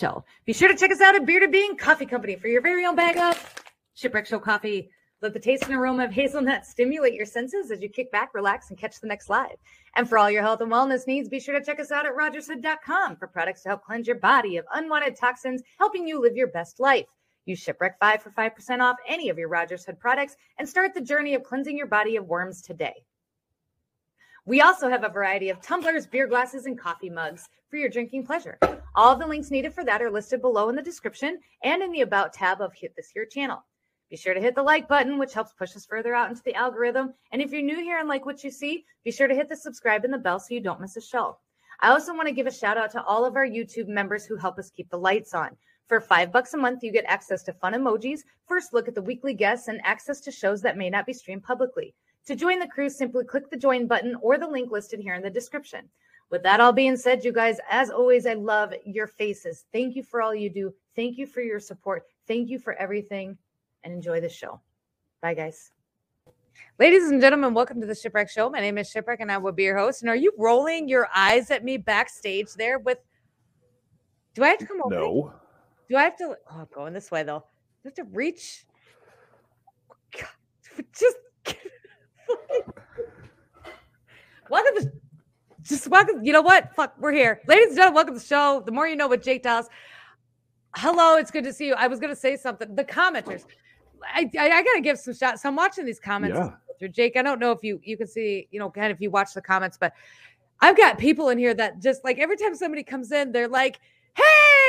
show. Be sure to check us out at Bearded Bean Coffee Company for your very own bag of Shipwreck Show coffee. Let the taste and aroma of hazelnut stimulate your senses as you kick back, relax, and catch the next live. And for all your health and wellness needs, be sure to check us out at rogershood.com for products to help cleanse your body of unwanted toxins, helping you live your best life. Use Shipwreck 5 for 5% off any of your Rogers Hood products and start the journey of cleansing your body of worms today. We also have a variety of tumblers, beer glasses, and coffee mugs for your drinking pleasure. All the links needed for that are listed below in the description and in the About tab of Hit This Here channel. Be sure to hit the like button, which helps push us further out into the algorithm. And if you're new here and like what you see, be sure to hit the subscribe and the bell so you don't miss a show. I also want to give a shout out to all of our YouTube members who help us keep the lights on. For five bucks a month, you get access to fun emojis, first look at the weekly guests, and access to shows that may not be streamed publicly. To join the crew, simply click the join button or the link listed here in the description. With that all being said, you guys, as always, I love your faces. Thank you for all you do. Thank you for your support. Thank you for everything and enjoy the show. Bye, guys. Ladies and gentlemen, welcome to the Shipwreck Show. My name is Shipwreck and I will be your host. And are you rolling your eyes at me backstage there with. Do I have to come over? No. Do I have to? Oh, I'm going this way though. Do I have to reach? God, just welcome to just welcome. You know what? Fuck, we're here, ladies and gentlemen. Welcome to the show. The more you know with Jake Dials. Hello, it's good to see you. I was gonna say something. The commenters. I, I, I gotta give some shots. So I'm watching these comments Yeah. through Jake. I don't know if you you can see, you know, kind of if you watch the comments, but I've got people in here that just like every time somebody comes in, they're like,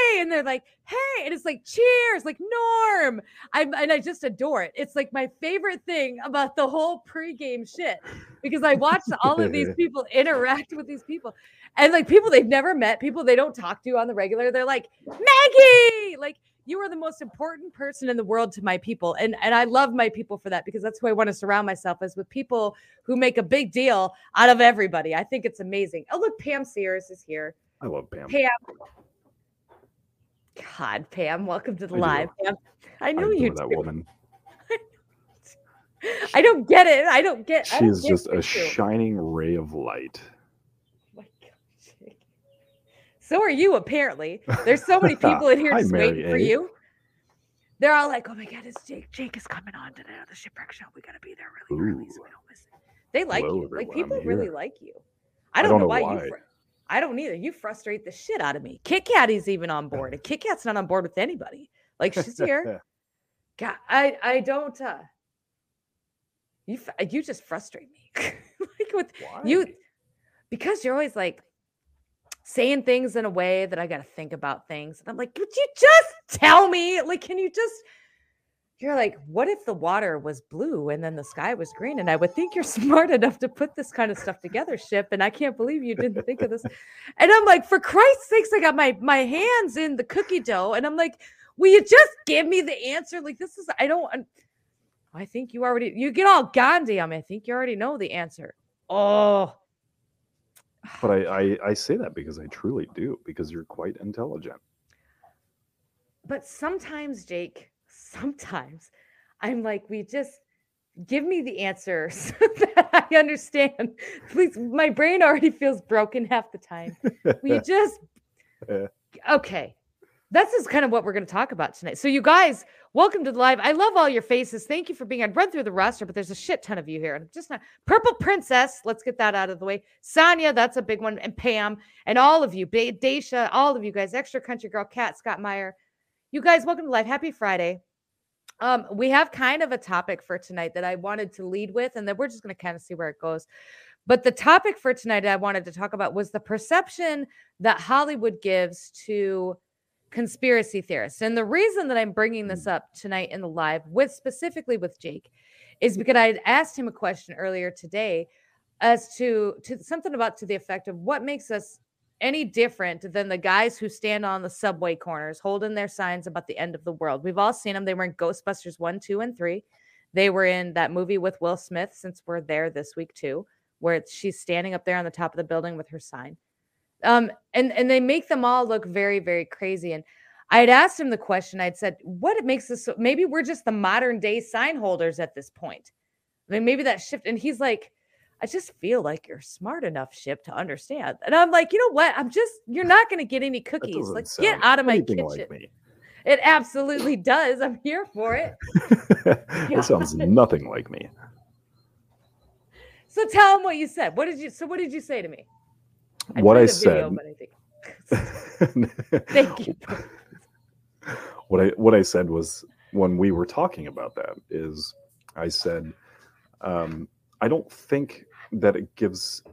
"Hey," and they're like, "Hey," and it's like cheers, like Norm. I'm and I just adore it. It's like my favorite thing about the whole pregame shit because I watch all of these people interact with these people, and like people they've never met, people they don't talk to on the regular. They're like, "Maggie," like you are the most important person in the world to my people and and i love my people for that because that's who i want to surround myself as with people who make a big deal out of everybody i think it's amazing oh look pam sears is here I love Pam. pam god pam welcome to the I live pam. I I know you adore that do. woman. i don't get it. I don't get I She is just a you two. shining ray of light. Oh God, so are you apparently. There's so many people in here Hi, just Mary waiting for you. They're all like oh my god it's jake. Jake is coming on today on the shipwreck show. We gotta be there really early so we don't miss it. They like Hello, you. Like people really like you. I don't, know, why, you fr- i don't either you frustrate the shit out of me kit kat is even on board and kit kat's not on board with anybody like she's here god i i don't uh you you just frustrate me like with you because you're always like saying things in a way that I got to think about things. And I'm like, could you just tell me? Like, can you just? You're like, what if the water was blue and then the sky was green? And I would think you're smart enough to put this kind of stuff together, Ship. And I can't believe you didn't think of this. And I'm like, for Christ's sakes, I got my my hands in the cookie dough, and I'm like, will you just give me the answer? Like, this is I don't. I think you already. You get all Gandhi I mean, I think you already know the answer. Oh, But I, I, I say that because I truly do, because you're quite intelligent. But sometimes, Jake, sometimes I'm like, we just give me the answer so that I understand. Please, my brain already feels broken half the time. We just, Yeah. okay. This is kind of what we're going to talk about tonight. So, you guys, welcome to the live. I love all your faces. Thank you for being. I'd run through the roster, but there's a shit ton of you here. And I'm just not Purple Princess. Let's get that out of the way. Sonia, that's a big one. And Pam, and all of you, Daisha, all of you guys, Extra Country Girl, Cat, Scott Meyer. You guys, welcome to live. Happy Friday. Um, we have kind of a topic for tonight that I wanted to lead with, and then we're just going to kind of see where it goes. But the topic for tonight I wanted to talk about was the perception that Hollywood gives to conspiracy theorists. And the reason that I'm bringing this up tonight in the live with specifically with Jake is because I had asked him a question earlier today as to to something about to the effect of what makes us any different than the guys who stand on the subway corners holding their signs about the end of the world. We've all seen them. They were in Ghostbusters 1, 2 and 3. They were in that movie with Will Smith since we're there this week too, where she's standing up there on the top of the building with her sign. Um, and and they make them all look very very crazy. And I had asked him the question. I'd said, "What it makes us? Maybe we're just the modern day sign holders at this point. I mean, maybe that shift." And he's like, "I just feel like you're smart enough, Ship, to understand." And I'm like, "You know what? I'm just you're not going to get any cookies. Like, get out of my kitchen." like. It absolutely does. I'm here for it. it sounds nothing like me. So tell him what you said. What did you? So what did you say to me? what I the video, said. but I. Thank you. what I what I said was when we were talking about that is I said um, I don't think that it gives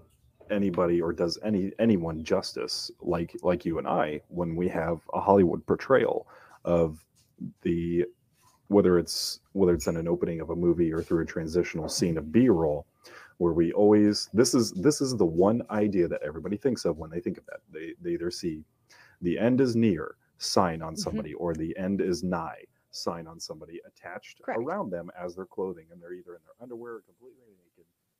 anybody or does any anyone justice like like you and I when we have a Hollywood portrayal of the whether it's whether it's in an opening of a movie or through a transitional scene of B-roll where we always this is this is the one idea that everybody thinks of when they think of that they they either see the end is near sign on Mhm. somebody or the end is nigh sign on somebody attached Correct. around them as their clothing and they're either in their underwear or completely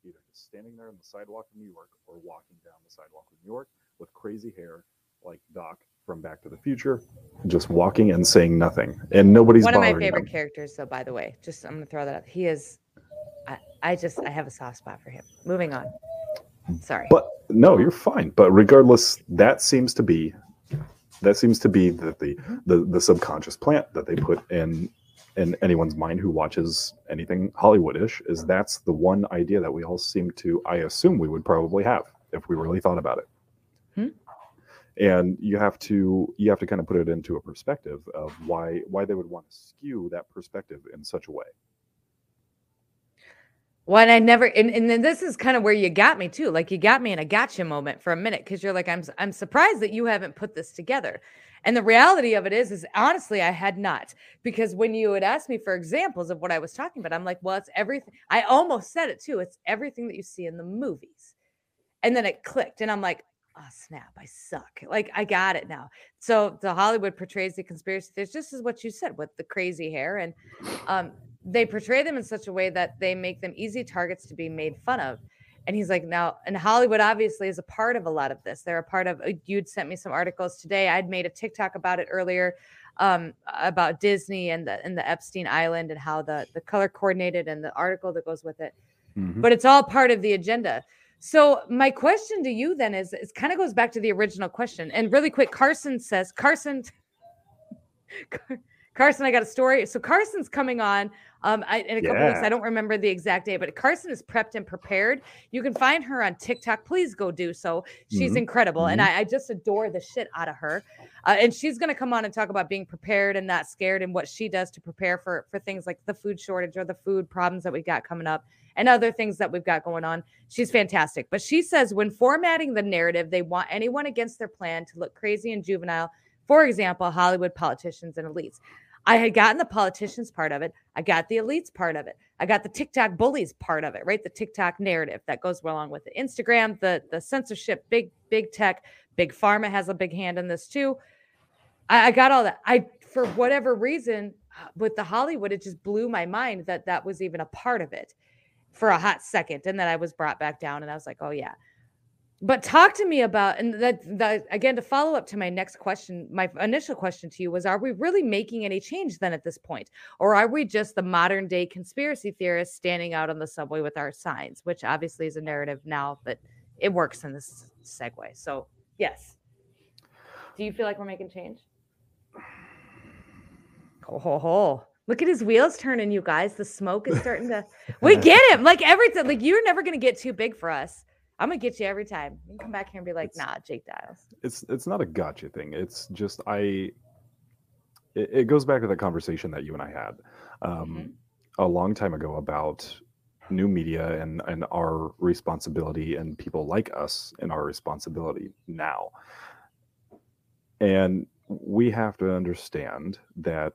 either just standing there on the sidewalk of new york or walking down the sidewalk of new york with crazy hair like doc from back to the future just walking and saying nothing and nobody's One of my favorite them. characters, though. By the way, just I'm gonna throw that out. He is. I, I just I have a soft spot for him. Moving on. Sorry. But no, you're fine. But regardless, that seems to be that seems to be the the, the, the subconscious plant that they put in in anyone's mind who watches anything Hollywoodish is that's the one idea that we all seem to I assume we would probably have if we really thought about it. Hmm. And you have to you have to kind of put it into a perspective of why why they would want to skew that perspective in such a way. Well, and I never, and, and then this is kind of where you got me too. Like you got me in a gotcha moment for a minute because you're like, I'm, I'm surprised that you haven't put this together. And the reality of it is, is honestly, I had not because when you had asked me for examples of what I was talking about, I'm like, well, it's everything. I almost said it too. It's everything that you see in the movies. And then it clicked, and I'm like, oh snap, I suck. Like I got it now. So the Hollywood portrays the conspiracy theories just as what you said with the crazy hair and um, they portray them in such a way that they make them easy targets to be made fun of. And he's like, now, and Hollywood obviously is a part of a lot of this. They're a part of, uh, you'd sent me some articles today. I'd made a TikTok about it earlier um, about Disney and the, and the Epstein Island and how the, the color coordinated and the article that goes with it. Mhm. But it's all part of the agenda. So my question to you then is, it kind of goes back to the original question. And really quick, Carson says, Carson, Carson, I got a story. So Carson's coming on um, I, in a couple weeks. I don't remember the exact day, but Carson is prepped and prepared. You can find her on TikTok. Please go do so. She's Mhm. incredible, and Mhm. I, I just adore the shit out of her. Uh, and she's going to come on and talk about being prepared and not scared, and what she does to prepare for for things like the food shortage or the food problems that we got coming up, and other things that we've got going on. She's fantastic. But she says when formatting the narrative, they want anyone against their plan to look crazy and juvenile. For example, Hollywood politicians and elites. I had gotten the politicians part of it. I got the elites part of it. I got the TikTok bullies part of it, right? The TikTok narrative that goes along with it. Instagram, the the censorship, big big tech, big pharma has a big hand in this too. I, I got all that. I for whatever reason with the Hollywood, it just blew my mind that that was even a part of it for a hot second, and then I was brought back down, and I was like, oh yeah. But talk to me about and that that again to follow up to my next question, my initial question to you was: Are we really making any change then at this point, or are we just the modern day conspiracy theorists standing out on the subway with our signs, which obviously is a narrative now, but it works in this segue. So yes, do you feel like we're making change? Ho ho ho! Look at his wheels turning, you guys. The smoke is starting to. We get him. Like everything. Like you're never gonna get too big for us. I'm gonna get you every time. You come back here and be like, It's- nah, Jake Dials. it's it's not a gotcha thing. It's just I. It, it goes back to the conversation that you and I had um, Mhm. a long time ago about new media and and our responsibility and people like us and our responsibility now and we have to understand that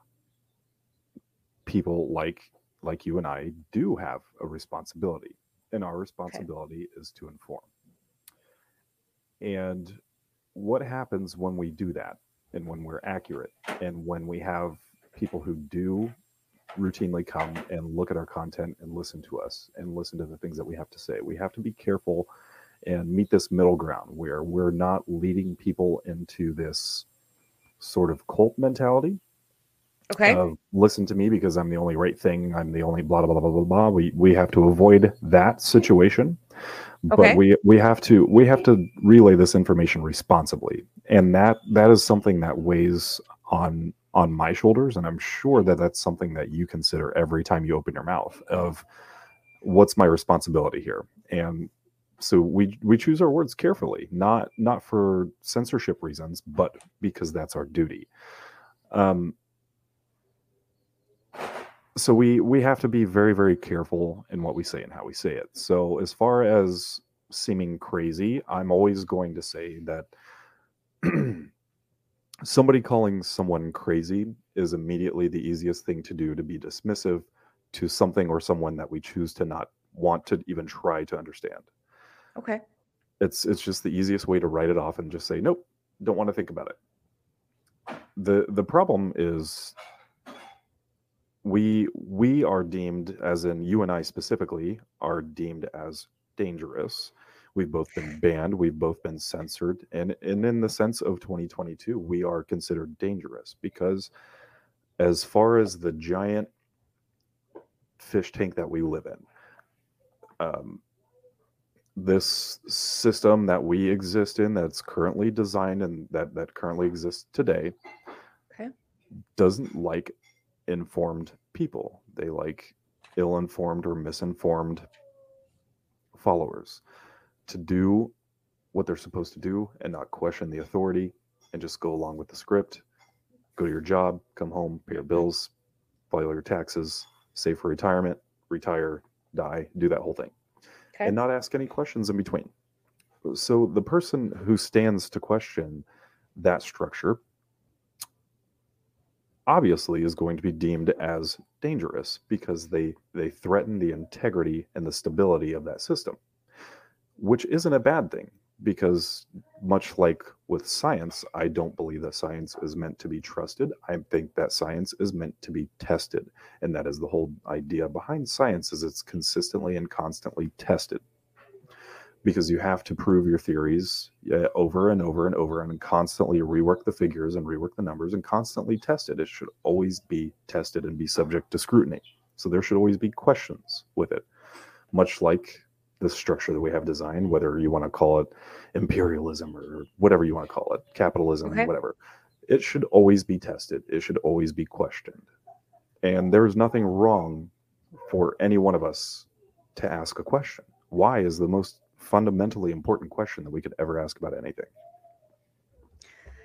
people like like you and I do have a responsibility and our responsibility is to inform. And what happens when we do that and when we're accurate and when we have people who do routinely come and look at our content and listen to us and listen to the things that we have to say. We have to be careful and meet this middle ground where we're not leading people into this sort of cult mentality Okay. of listen to me because I'm the only right thing. I'm the only blah blah blah blah blah blah. We we have to avoid that situation. Okay. But we we have to we have to relay this information responsibly, and that that is something that weighs on on my shoulders, and I'm sure that that's something that you consider every time you open your mouth of what's my responsibility here, and so we we choose our words carefully, not not for censorship reasons, but because that's our duty. Um, so we we have to be very very careful in what we say and how we say it. So as far as seeming crazy i'm always going to say that somebody calling someone crazy is immediately the easiest thing to do to be dismissive to something or someone that we choose to not want to even try to understand. Okay. it's it's just the easiest way to write it off and just say nope don't want to think about it. The the problem is we we are deemed as in you and i specifically are deemed as dangerous. We've both been banned. We've both been censored. And and in the sense of 2022 we are considered dangerous because as far as the giant fish tank that we live in um, this system that we exist in that's currently designed and that that currently exists today Okay. doesn't like informed people they like ill-informed or misinformed followers to do what they're supposed to do and not question the authority and just go along with the script go to your job come home pay your bills file your taxes save for retirement retire die do that whole thing Okay. and not ask any questions in between. So the person who stands to question that structure obviously is going to be deemed as dangerous because they they threaten the integrity and the stability of that system which isn't a bad thing because much like with science i don't believe that science is meant to be trusted. I think that science is meant to be tested and that is the whole idea behind science is it's consistently and constantly tested because you have to prove your theories uh, over and over and over and constantly rework the figures and rework the numbers and constantly test it. It should always be tested and be subject to scrutiny. So there should always be questions with it. Much like the structure that we have designed whether you want to call it imperialism or whatever you want to call it capitalism Okay. whatever it should always be tested. It should always be questioned. And there's nothing wrong for any one of us to ask a question. Why is the most fundamentally important question that we could ever ask about anything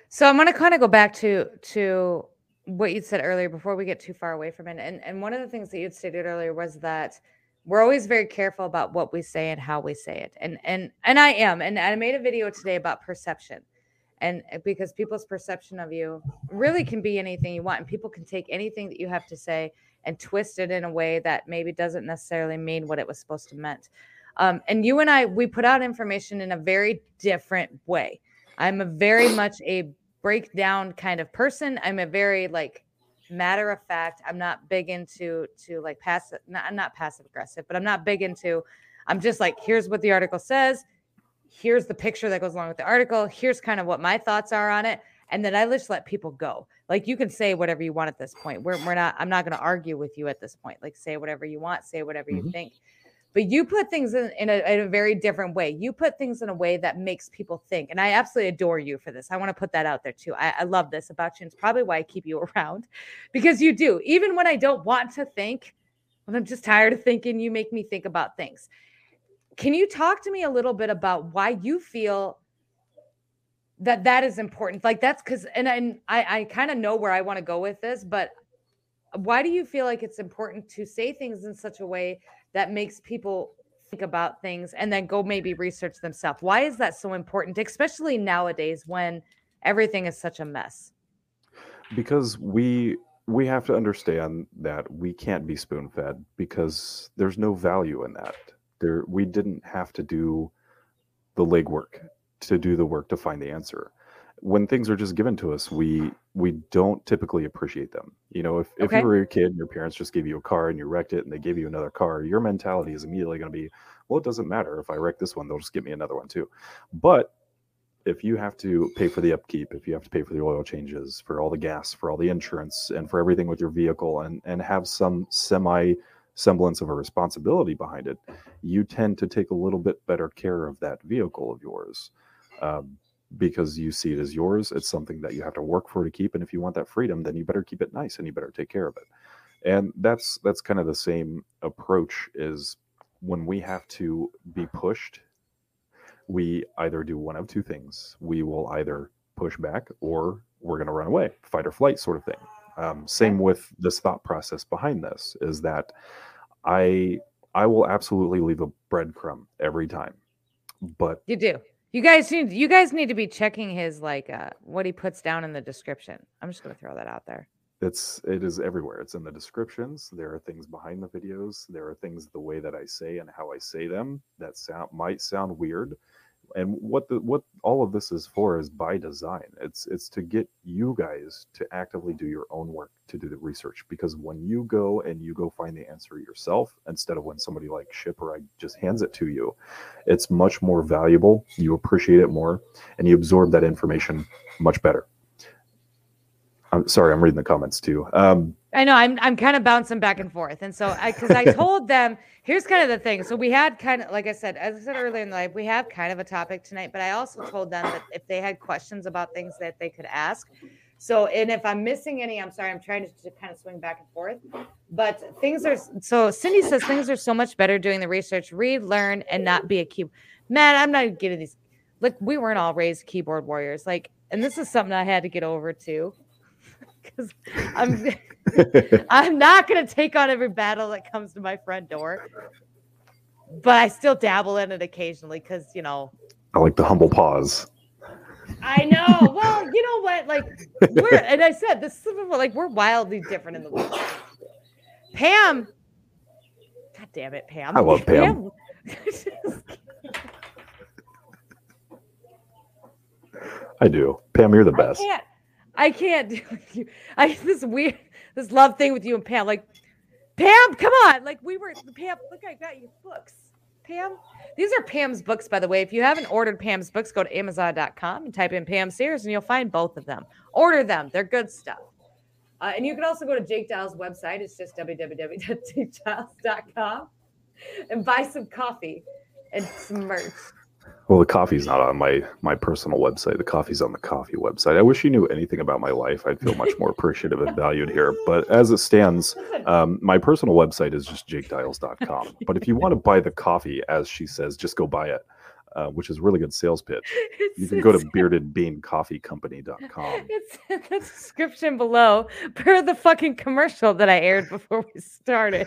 So I'm going to kind of go back to to what you said earlier before we get too far away from it. And and one of the things that you'd stated earlier was that we're always very careful about what we say and how we say it. And and and I am. And I made a video today about perception. And uh, because people's perception of you really can be anything you want and people can take anything that you have to say and twist it in a way that maybe doesn't necessarily mean what it was supposed to meant. Um, and you and I, we put out information in a very different way. I'm a very much a breakdown kind of person. I'm a very like matter of fact. I'm not big into to like passive. Not, I'm not passive aggressive, but I'm not big into. I'm just like, here's what the article says. Here's the picture that goes along with the article. Here's kind of what my thoughts are on it, and then I just let people go. Like you can say whatever you want at this point. We're we're not. I'm not going to argue with you at this point. Like say whatever you want. Say whatever you Mhm. think. But you put things in, in, a, in a very different way. You put things in a way that makes people think. And I absolutely adore you for this. I want to put that out there too. I, I love this about you. It's probably why I keep you around because you do. Even when I don't want to think, when I'm just tired of thinking, you make me think about things. Can you talk to me a little bit about why you feel that that is important? Like that's because, and, and I, I kind of know where I want to go with this, but why do you feel like it's important to say things in such a way that makes people think about things and then go maybe research themselves. Why is that so important, especially nowadays when everything is such a mess? because we we have to understand that we can't be spoon fed because there's no value in that there we didn't have to do the legwork to do the work to find the answer when things are just given to us we we don't typically appreciate them. You know if, if Okay. you were a kid and your parents just gave you a car and you wrecked it and they gave you another car your mentality is immediately going to be well it doesn't matter. If i wreck this one they'll just give me another one too. But if you have to pay for the upkeep, if you have to pay for the oil changes, for all the gas, for all the insurance, and for everything with your vehicle, and and have some semi semblance of a responsibility behind it, you tend to take a little bit better care of that vehicle of yours, um, because you see it as yours. It's something that you have to work for to keep, and if you want that freedom, then you better keep it nice and you better take care of it. And that's that's kind of the same approach is when we have to be pushed we either do one of two things. We will either push back or we're going to run away, fight or flight sort of thing. Um, same with this thought process behind this is that I I will absolutely leave a breadcrumb every time, but You do. You guys need you guys need to be checking his like uh what he puts down in the description. I'm just gonna throw that out there. it's it is everywhere. It's in the descriptions. There are things behind the videos. There are things the way that I say and how I say them that sound might sound weird. And what the what all of this is for is by design. It's it's to get you guys to actively do your own work to do the research because when you go and you go find the answer yourself instead of when somebody like Ship or I just hands it to you, it's much more valuable. You appreciate it more and you absorb that information much better. I'm sorry, I'm reading the comments too. Um, I know I'm I'm kind of bouncing back and forth. And so I because I told them here's kind of the thing. So we had kind of like I said, as I said earlier in the life, we have kind of a topic tonight, but I also told them that if they had questions about things that they could ask. So and if I'm missing any, I'm sorry, I'm trying to, to kind of swing back and forth. But things are so Cindy says things are so much better doing the research, read, learn, and not be a cube. Man, I'm not getting these. Like we weren't all raised keyboard warriors. Like, and this is something I had to get over too. Because I'm I'm not going to take on every battle that comes to my front door, but I still dabble in it occasionally because you know I like the humble pause. I know. Well, you know what? Like we're and I said this is like we're wildly different in the world. Pam, God damn it, Pam! I love Pam. I do. Pam, you're the I best. can't. I can't do with you. I this weird this love thing with you and Pam. Like Pam, come on! Like we were Pam. Look, I got you books. Pam, these are Pam's books, by the way. If you haven't ordered Pam's books, go to Amazon.com and type in Pam Sears, and you'll find both of them. Order them; they're good stuff. Uh, and you can also go to Jake Dial's website. It's just www.jakedials.com and buy some coffee and some merch. Well, the coffee's not on my my personal website. The coffee's on the coffee website. I wish you knew anything about my life. I'd feel much more appreciative and valued here. But as it stands, um, my personal website is just jakedials.com. But if you want to buy the coffee, as she says, just go buy it, uh, which is a really good sales pitch. You can go to it's- beardedbeancoffeecompany.com. It's in the description below per the fucking commercial that I aired before we started.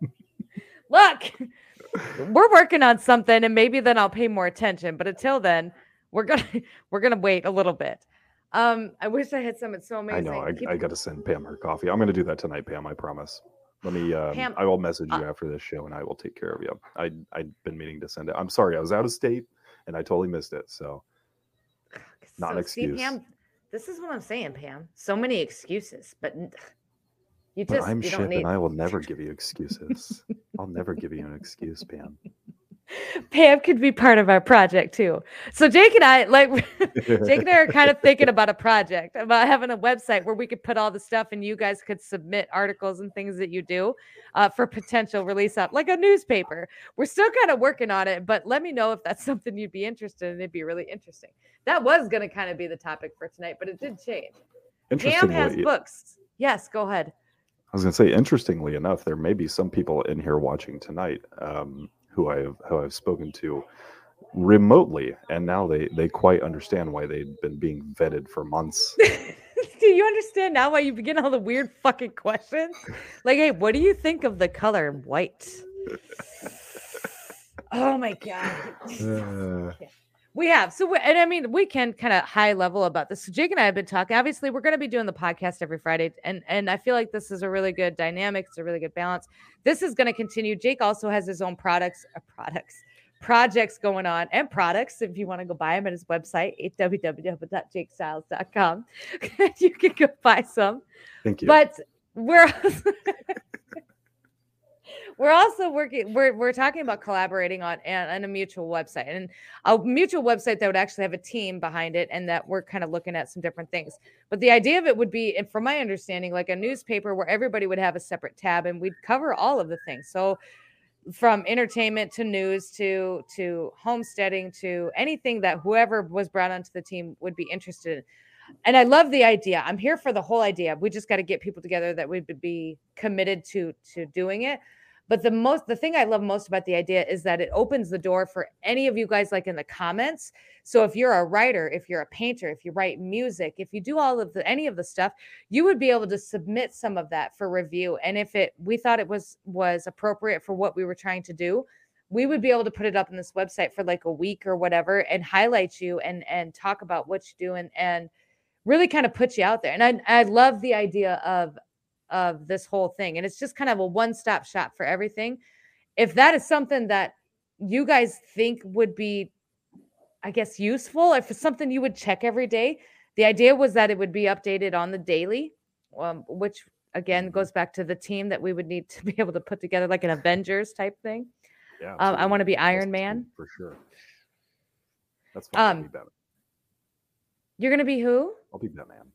Look, we're working on something and maybe then I'll pay more attention. But until then, we're gonna we're gonna wait a little bit. Um, I wish I had some. It's so I amazing. know. I, Keep- I got to send Pam her coffee. I'm going to do that tonight, Pam. I promise. Let me. Um, Pam, I will message you uh, after this show, and I will take care of you. I I'd been meaning to send it. I'm sorry. I was out of state, and I totally missed it. So not an so, see, excuse. Pam, this is what I'm saying, Pam. So many excuses, but you but I'm you Ship, don't need. and I will never give you excuses. I'll never give you an excuse, Pam. Pam could be part of our project too. So Jake and I, like Jake and I are kind of thinking about a project about having a website where we could put all the stuff and you guys could submit articles and things that you do uh, for potential release up like a newspaper. We're still kind of working on it, but let me know if that's something you'd be interested in. It'd be really interesting. That was going to kind of be the topic for tonight, but it did change. Pam has books. Yes, go ahead. I was going to say, interestingly enough, there may be some people in here watching tonight um, who I've who I've spoken to remotely, and now they they quite understand why they've been being vetted for months do you understand now why you begin all the weird fucking questions? Like, hey, what do you think of the color white? Oh my god. Uh, We have. So, we- and I mean, we can kind of high level about this. So, Jake and I have been talking. Obviously, we're going to be doing the podcast every Friday, and and I feel like this is a really good dynamic. It's a really good balance. This is going to continue. Jake also has his own products, uh, products, projects going on, and products. If you want to go buy them at his website, www.jakestyles.com, you can go buy some. thank you. But we're we're also working. We're we're talking about collaborating on on a mutual website and a mutual website that would actually have a team behind it, and that we're kind of looking at some different things. But the idea of it would be, and from my understanding, like a newspaper where everybody would have a separate tab, and we'd cover all of the things. So from entertainment to news to to homesteading to anything that whoever was brought onto the team would be interested in and I love the idea. I'm here for the whole idea. We just got to get people together that would be committed to to doing it. But the most the thing I love most about the idea is that it opens the door for any of you guys like in the comments. So if you're a writer, if you're a painter, if you write music, if you do all of the any of the stuff, you would be able to submit some of that for review. And if it we thought it was was appropriate for what we were trying to do, we would be able to put it up on this website for like a week or whatever and highlight you and and talk about what you do and and really kind of put you out there. And I I love the idea of of this whole thing. And it's just kind of a one-stop shop for everything. If that is something that you guys think would be I guess useful, if it's something you would check every day, the idea was that it would be updated on the daily, um, which again goes back to the team that we would need to be able to put together like an Avengers type thing. yeah, Um, I want to be Iron Man. for sure. That's. Um, be Batman. You're gonna be who? I'll be Batman.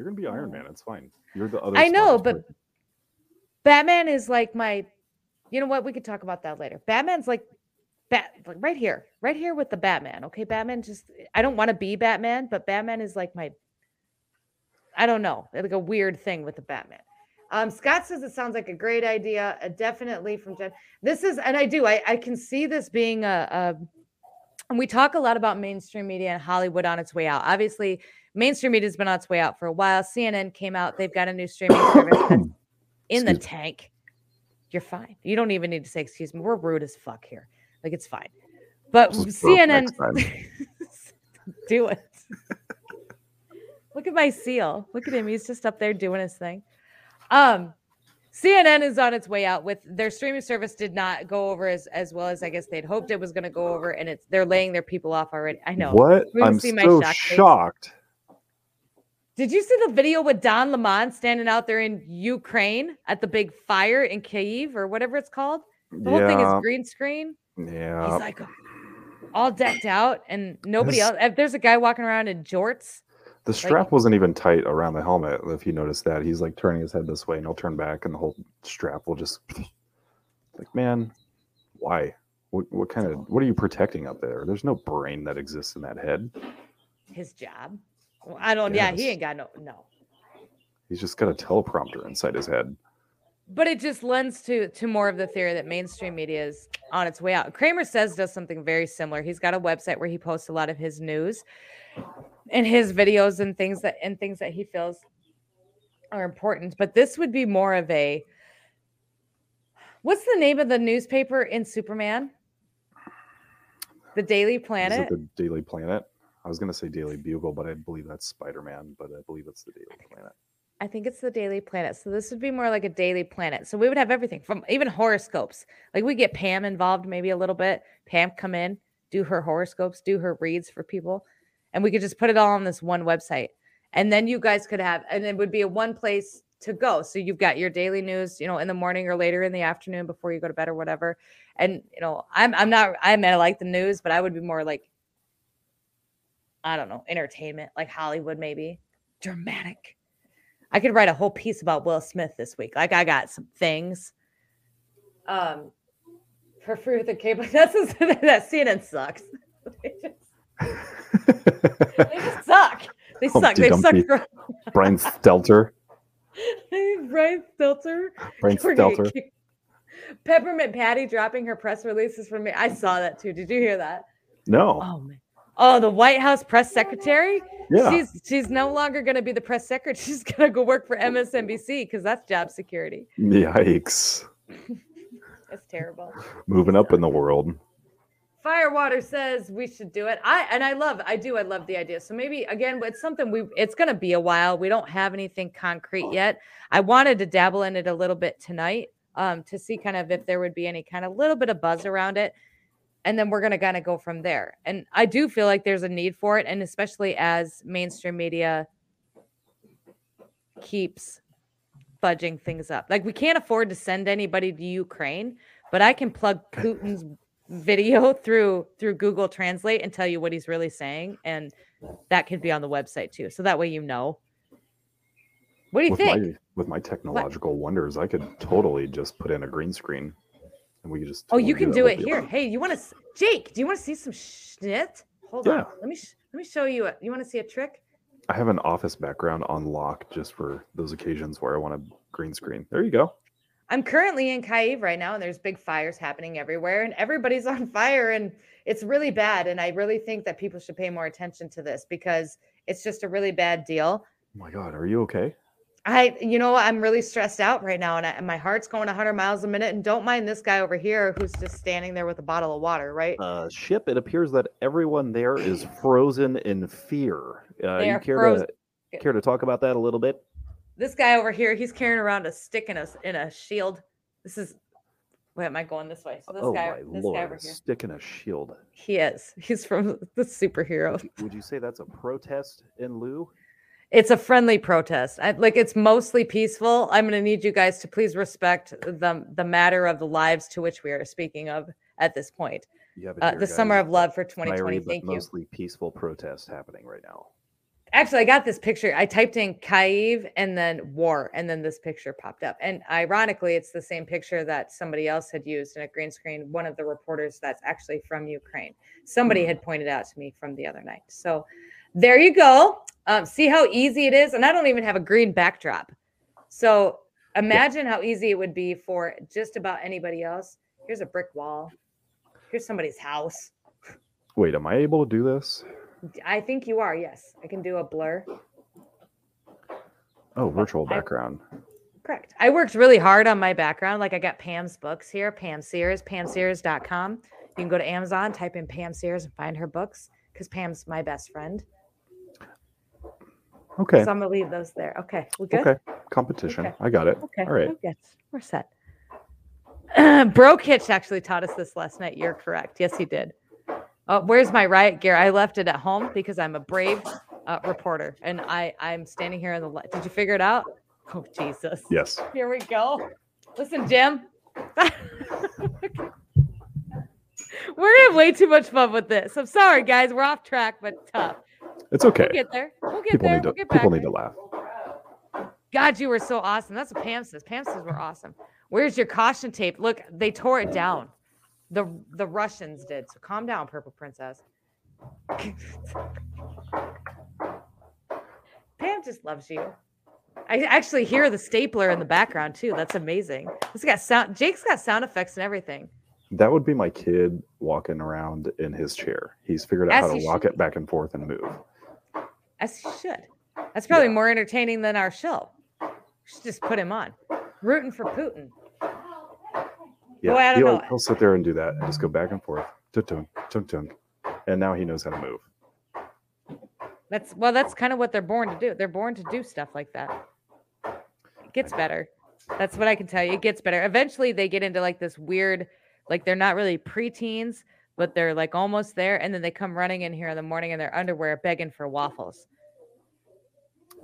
You're gonna be Iron Man. It's fine. You're the other. I know, but person. Batman is like my. You know what? We could talk about that later. Batman's like, bat like right here, right here with the Batman. Okay, Batman. Just I don't want to be Batman, but Batman is like my. I don't know, like a weird thing with the Batman. Um, Scott says it sounds like a great idea. Uh, definitely from Jen. This is, and I do. I I can see this being a. a and we talk a lot about mainstream media and Hollywood on its way out. Obviously, mainstream media has been on its way out for a while. CNN came out; they've got a new streaming service that's in the tank. You're fine. You don't even need to say excuse me. We're rude as fuck here. Like it's fine. But Just CNN, do it. Look at my seal. Look at him. He's just up there doing his thing. Um, CNN is on its way out with their streaming service did not go over as, as well as I guess they'd hoped it was going to go over, and it's they're laying their people off already. I know. What? I'm see my so shock face. Did you see the video with Don Lemon standing out there in Ukraine at the big fire in Kyiv or whatever it's called? The whole thing is green screen. yeah. He's like all decked out, and nobody His- else. There's a guy walking around in jorts, The strap wasn't even tight around the helmet. If you notice that, he's like turning his head this way, and he'll turn back, and the whole strap will just like, man, why? What, what kind of what are you protecting up there? There's no brain that exists in that head. his job. Well, I don't. Yeah, he ain't got no no. He's just got a teleprompter inside his head. But it just lends to to more of the theory that mainstream media is on its way out. Kramer says does something very similar. He's got a website where he posts a lot of his news and his videos and things that and things that he feels are important. But this would be more of a what's the name of the newspaper in Superman? The Daily Planet. the Daily Planet? I was gonna say Daily Bugle, but I believe that's Spider Man. But I believe it's the Daily Planet. I think it's the Daily Planet. So this would be more like a Daily Planet. So we would have everything from even horoscopes. Like we get Pam involved maybe a little bit. Pam come in, do her horoscopes, do her reads for people, and we could just put it all on this one website. And then you guys could have, and it would be a one place to go. So you've got your daily news, you know, in the morning or later in the afternoon before you go to bed or whatever. And you know, I'm I'm not I mean I like the news, but I would be more like I don't know, entertainment, like Hollywood maybe. Dramatic. I could write a whole piece about Will Smith this week. Like I got some things. Um, for free with the cable. That's that CNN sucks. they, just, they just suck. They suck. They've sucked. For, Brian Stelter. Brian Stelter. Brian Stelter. Peppermint Patty dropping her press releases for me. I saw that too. Did you hear that? No. Oh man. Oh, the White House press secretary. Yeah. She's she's no longer going to be the press secretary. She's going to go work for MSNBC because that's job security. Yikes. It's terrible. Moving up in the world. Firewater says we should do it. I and I love, I do, I love the idea. So maybe again, it's something we. It's going to be a while. We don't have anything concrete yet. I wanted to dabble in it a little bit tonight, um, to see kind of if there would be any kind of little bit of buzz around it, and then we're going to kind of go from there. And I do feel like there's a need for it, and especially as mainstream media keeps fudging things up. Like we can't afford to send anybody to Ukraine, but I can plug Putin's video through through Google Translate and tell you what he's really saying, and that could be on the website too. So that way you know. What do you with think? my with my technological wonders, I could totally just put in a green screen, and we could just. oh, you can do it here. Hey, you want to, Jake? Do you want to see some shit? Hold on. Let me sh- let me show you. A, you want to see a trick? I have an office background on lock just for those occasions where I want a green screen. There you go. I'm currently in Kyiv right now, and there's big fires happening everywhere, and everybody's on fire, and it's really bad. And I really think that people should pay more attention to this because it's just a really bad deal. Oh my god, are you okay? I, you know, I'm really stressed out right now, and, I, and my heart's going 100 miles a minute. And don't mind this guy over here who's just standing there with a bottle of water, right? uh, ship, it appears that everyone there is frozen in fear. Uh, you care frozen. to care to talk about that a little bit? This guy over here, he's carrying around a stick in a in a shield. This is. Wait, am I going this way? So this oh guy, my this lord! guy over here, Stick in a shield. he is. He's from the superhero. Would you say that's a protest in lieu? It's a friendly protest. I, like it's mostly peaceful. I'm going to need you guys to please respect the the matter of the lives to which we are speaking of at this point. You have Uh, the summer of love for 2020. but Thank you. mostly peaceful protest happening right now. Actually, I got this picture. I typed in Kyiv and then war, and then this picture popped up. And ironically, it's the same picture that somebody else had used in a green screen. One of the reporters that's actually from Ukraine. Somebody had pointed out to me from the other night. So there you go. Um, see how easy it is. And I don't even have a green backdrop. So imagine how easy it would be for just about anybody else. Here's a brick wall. Here's somebody's house. Wait, am I able to do this? I think you are. Yes, I can do a blur. Oh, virtual I- background. Correct. I worked really hard on my background. Like I got Pam's books here, Pam Sears, pamsears.com. You can go to Amazon, type in Pam Sears and find her books because Pam's my best friend. Okay. So I'm gonna leave those there. Okay. We good? Okay. Competition. Okay. I got it. Okay. All right. we're. We're set. Bro Kitch actually taught us this last night. You're correct. Yes, he did. Oh, where's my riot gear? I left it at home because I'm a brave uh, reporter and I I'm standing here in the light. Did you figure it out? Oh Jesus. Yes. Here we go. Listen, Jim. We're gonna have way too much fun with this. I'm sorry, guys. We're off track, but tough. It's okay. We'll get there. We'll get People there. need to We'll get back. people need to laugh. God, you were so awesome. That's what Pam says. Pam says we're awesome. Where's your caution tape? Look, they tore it down. The the Russians did. So calm down, Purple Princess. Pam just loves you. I actually hear the stapler in the background too. That's amazing. This got sound. Jake's got sound effects and everything. That would be my kid walking around in his chair. He's figured out As how to walk should. it back and forth and move. As he oh. should. That's probably more entertaining than our show. Should just put him on. Rooting for Putin. Yeah, Boy, I don't he'll, know. he'll sit there and do that and just go back and forth. Tunk, tunk, tunk. And now he knows how to move. That's well, that's kind of what they're born to do. They're born to do stuff like that. It gets better. That's what I can tell you. It gets better. Eventually they get into like this weird, like they're not really preteens, but they're like almost there. And then they come running in here in the morning in their underwear begging for waffles.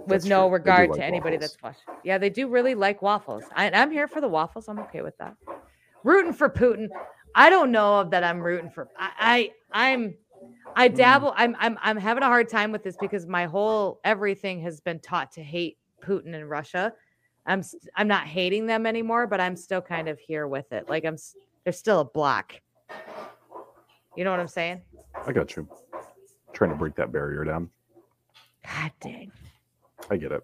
With That's no true. Regard like to anybody waffles. that's watching. Yeah, they do really like waffles. I, I'm here for the waffles. I'm okay with that. Rooting for Putin. I don't know that I'm rooting for. I, I I'm I mm-hmm. dabble. I'm I'm I'm having a hard time with this because my whole everything has been taught to hate Putin and Russia. I'm I'm not hating them anymore, but I'm still kind of here with it. Like I'm there's still a block. You know what I'm saying? I got you. Trying to break that barrier down. God dang. I get it.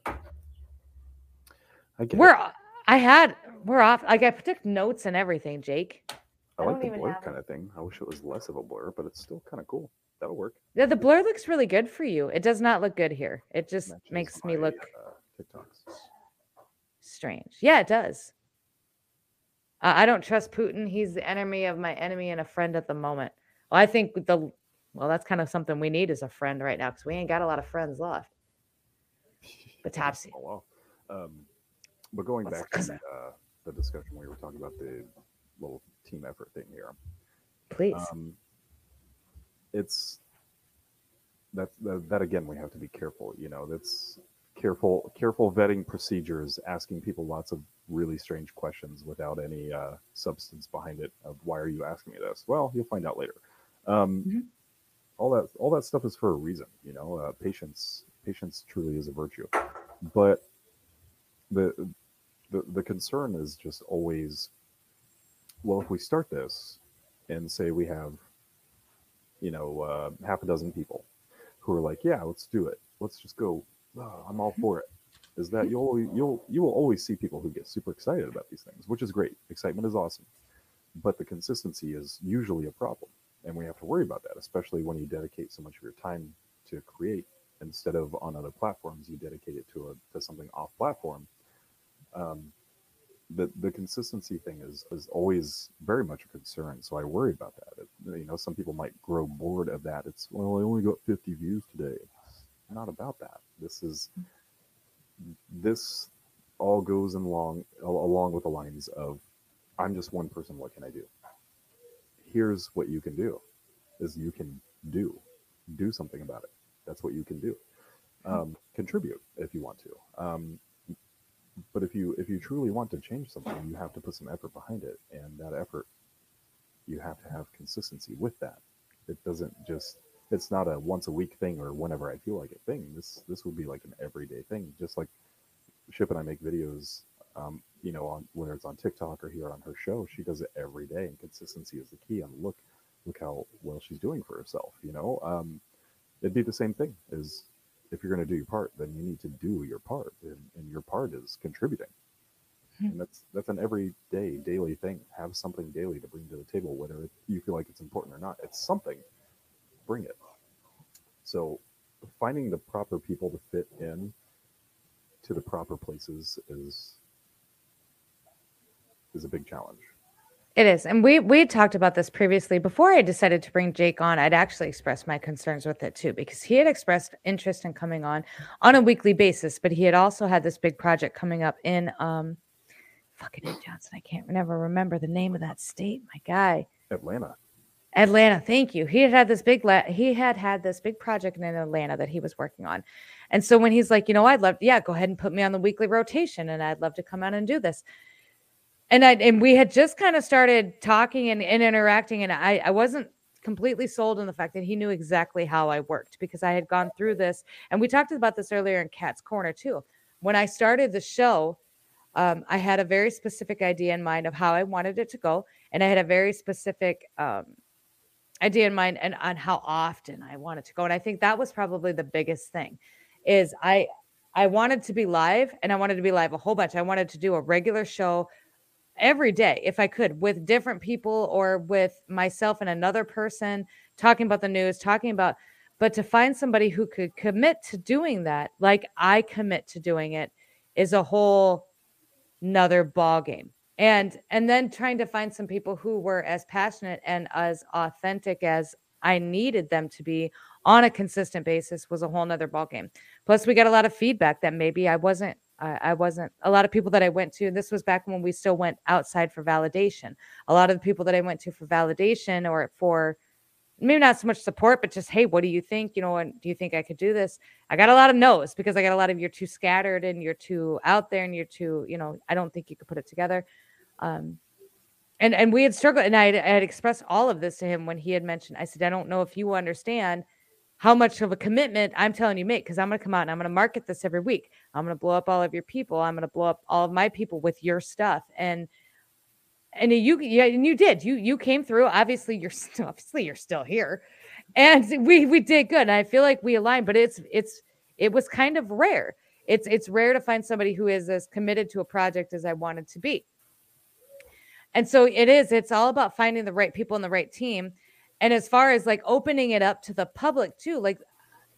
I get We're it. o- I had we're off. Like I took notes and everything, Jake. I I like don't the even blur have it. kind of thing. I wish it was less of a blur, but it's still kind of cool. that'll work. Yeah, the blur looks really good for you. It does not look good here. It just Matches makes me my, look uh, TikToks. strange. Yeah, it does. Uh, I don't trust Putin. He's the enemy of my enemy and a friend at the moment. Well, I think the well, that's kind of something we need as a friend right now because we ain't got a lot of friends left. But Topsy, Oh wow. Um, but going What's back to the, uh, the discussion we were talking about the little team effort thing here. please. Um, it's that, that that again we have to be careful. You know, that's careful careful vetting procedures, asking people lots of really strange questions without any uh, substance behind it. Of why are you asking me this? Well, you'll find out later. Um, Mhm. All that all that stuff is for a reason. You know, uh, patience patience truly is a virtue, but the the the concern is just always well if we start this and say we have you know uh, half a dozen people who are like yeah let's do it. Let's just go. Oh, i'm all for it. Is that you'll you'll you will always see people who get super excited about these things which is great. Excitement is awesome. But the consistency is usually a problem and we have to worry about that especially when you dedicate so much of your time to create instead of on other platforms you dedicate it to a to something off platform um, the the consistency thing is is always very much a concern. So I worry about that. It, you know, some people might grow bored of that. It's well, I only got 50 views today. Not about that. This is this all goes along along with the lines of I'm just one person. What can I do? Here's what you can do: is you can do do something about it. That's what you can do. Um, contribute if you want to. Um, but if you if you truly want to change something you have to put some effort behind it and that effort you have to have consistency with that it doesn't just it's not a once a week thing or whenever i feel like it thing this this would be like an everyday thing just like ship and i make videos um, you know on whether it's on tiktok or here on her show she does it every day and consistency is the key and look look how well she's doing for herself you know um, it'd be the same thing as if you're going to do your part, then you need to do your part, and, and your part is contributing. Hmm. And that's that's an everyday, daily thing. Have something daily to bring to the table, whether it, you feel like it's important or not. It's something. Bring it. So, finding the proper people to fit in to the proper places is is a big challenge. It is. And we we had talked about this previously before I decided to bring Jake on. I'd actually expressed my concerns with it too because he had expressed interest in coming on on a weekly basis, but he had also had this big project coming up in um fucking in Johnson. I can't never remember the name of that state. My guy. Atlanta. Atlanta, thank you. He had had this big la- he had had this big project in Atlanta that he was working on. And so when he's like, "You know, I'd love yeah, go ahead and put me on the weekly rotation and I'd love to come out and do this." And I and we had just kind of started talking and, and interacting, and I I wasn't completely sold on the fact that he knew exactly how I worked because I had gone through this, and we talked about this earlier in Cat's Corner too. When I started the show, um, I had a very specific idea in mind of how I wanted it to go, and I had a very specific um, idea in mind and on how often I wanted to go. And I think that was probably the biggest thing, is I I wanted to be live, and I wanted to be live a whole bunch. I wanted to do a regular show every day if I could with different people or with myself and another person talking about the news, talking about, but to find somebody who could commit to doing that, like I commit to doing it, is a whole nother ball game. And and then trying to find some people who were as passionate and as authentic as I needed them to be on a consistent basis was a whole nother ball game. Plus, we got a lot of feedback that maybe I wasn't I, I wasn't a lot of people that I went to. This was back when we still went outside for validation. A lot of the people that I went to for validation or for maybe not so much support, but just hey, what do you think? You know, and do you think I could do this? I got a lot of no's because I got a lot of you're too scattered and you're too out there and you're too, you know, I don't think you could put it together. Um, and and we had struggled, and I had, I had expressed all of this to him when he had mentioned. I said, I don't know if you understand how much of a commitment I'm telling you make because I'm going to come out and I'm going to market this every week. I'm going to blow up all of your people. I'm going to blow up all of my people with your stuff. And and you yeah, and you did. You you came through. Obviously, you're still obviously you're still here, and we we did good. And I feel like we aligned, but it's it's it was kind of rare. It's it's rare to find somebody who is as committed to a project as I wanted to be. And so it is. It's all about finding the right people and the right team And as far as like opening it up to the public too, like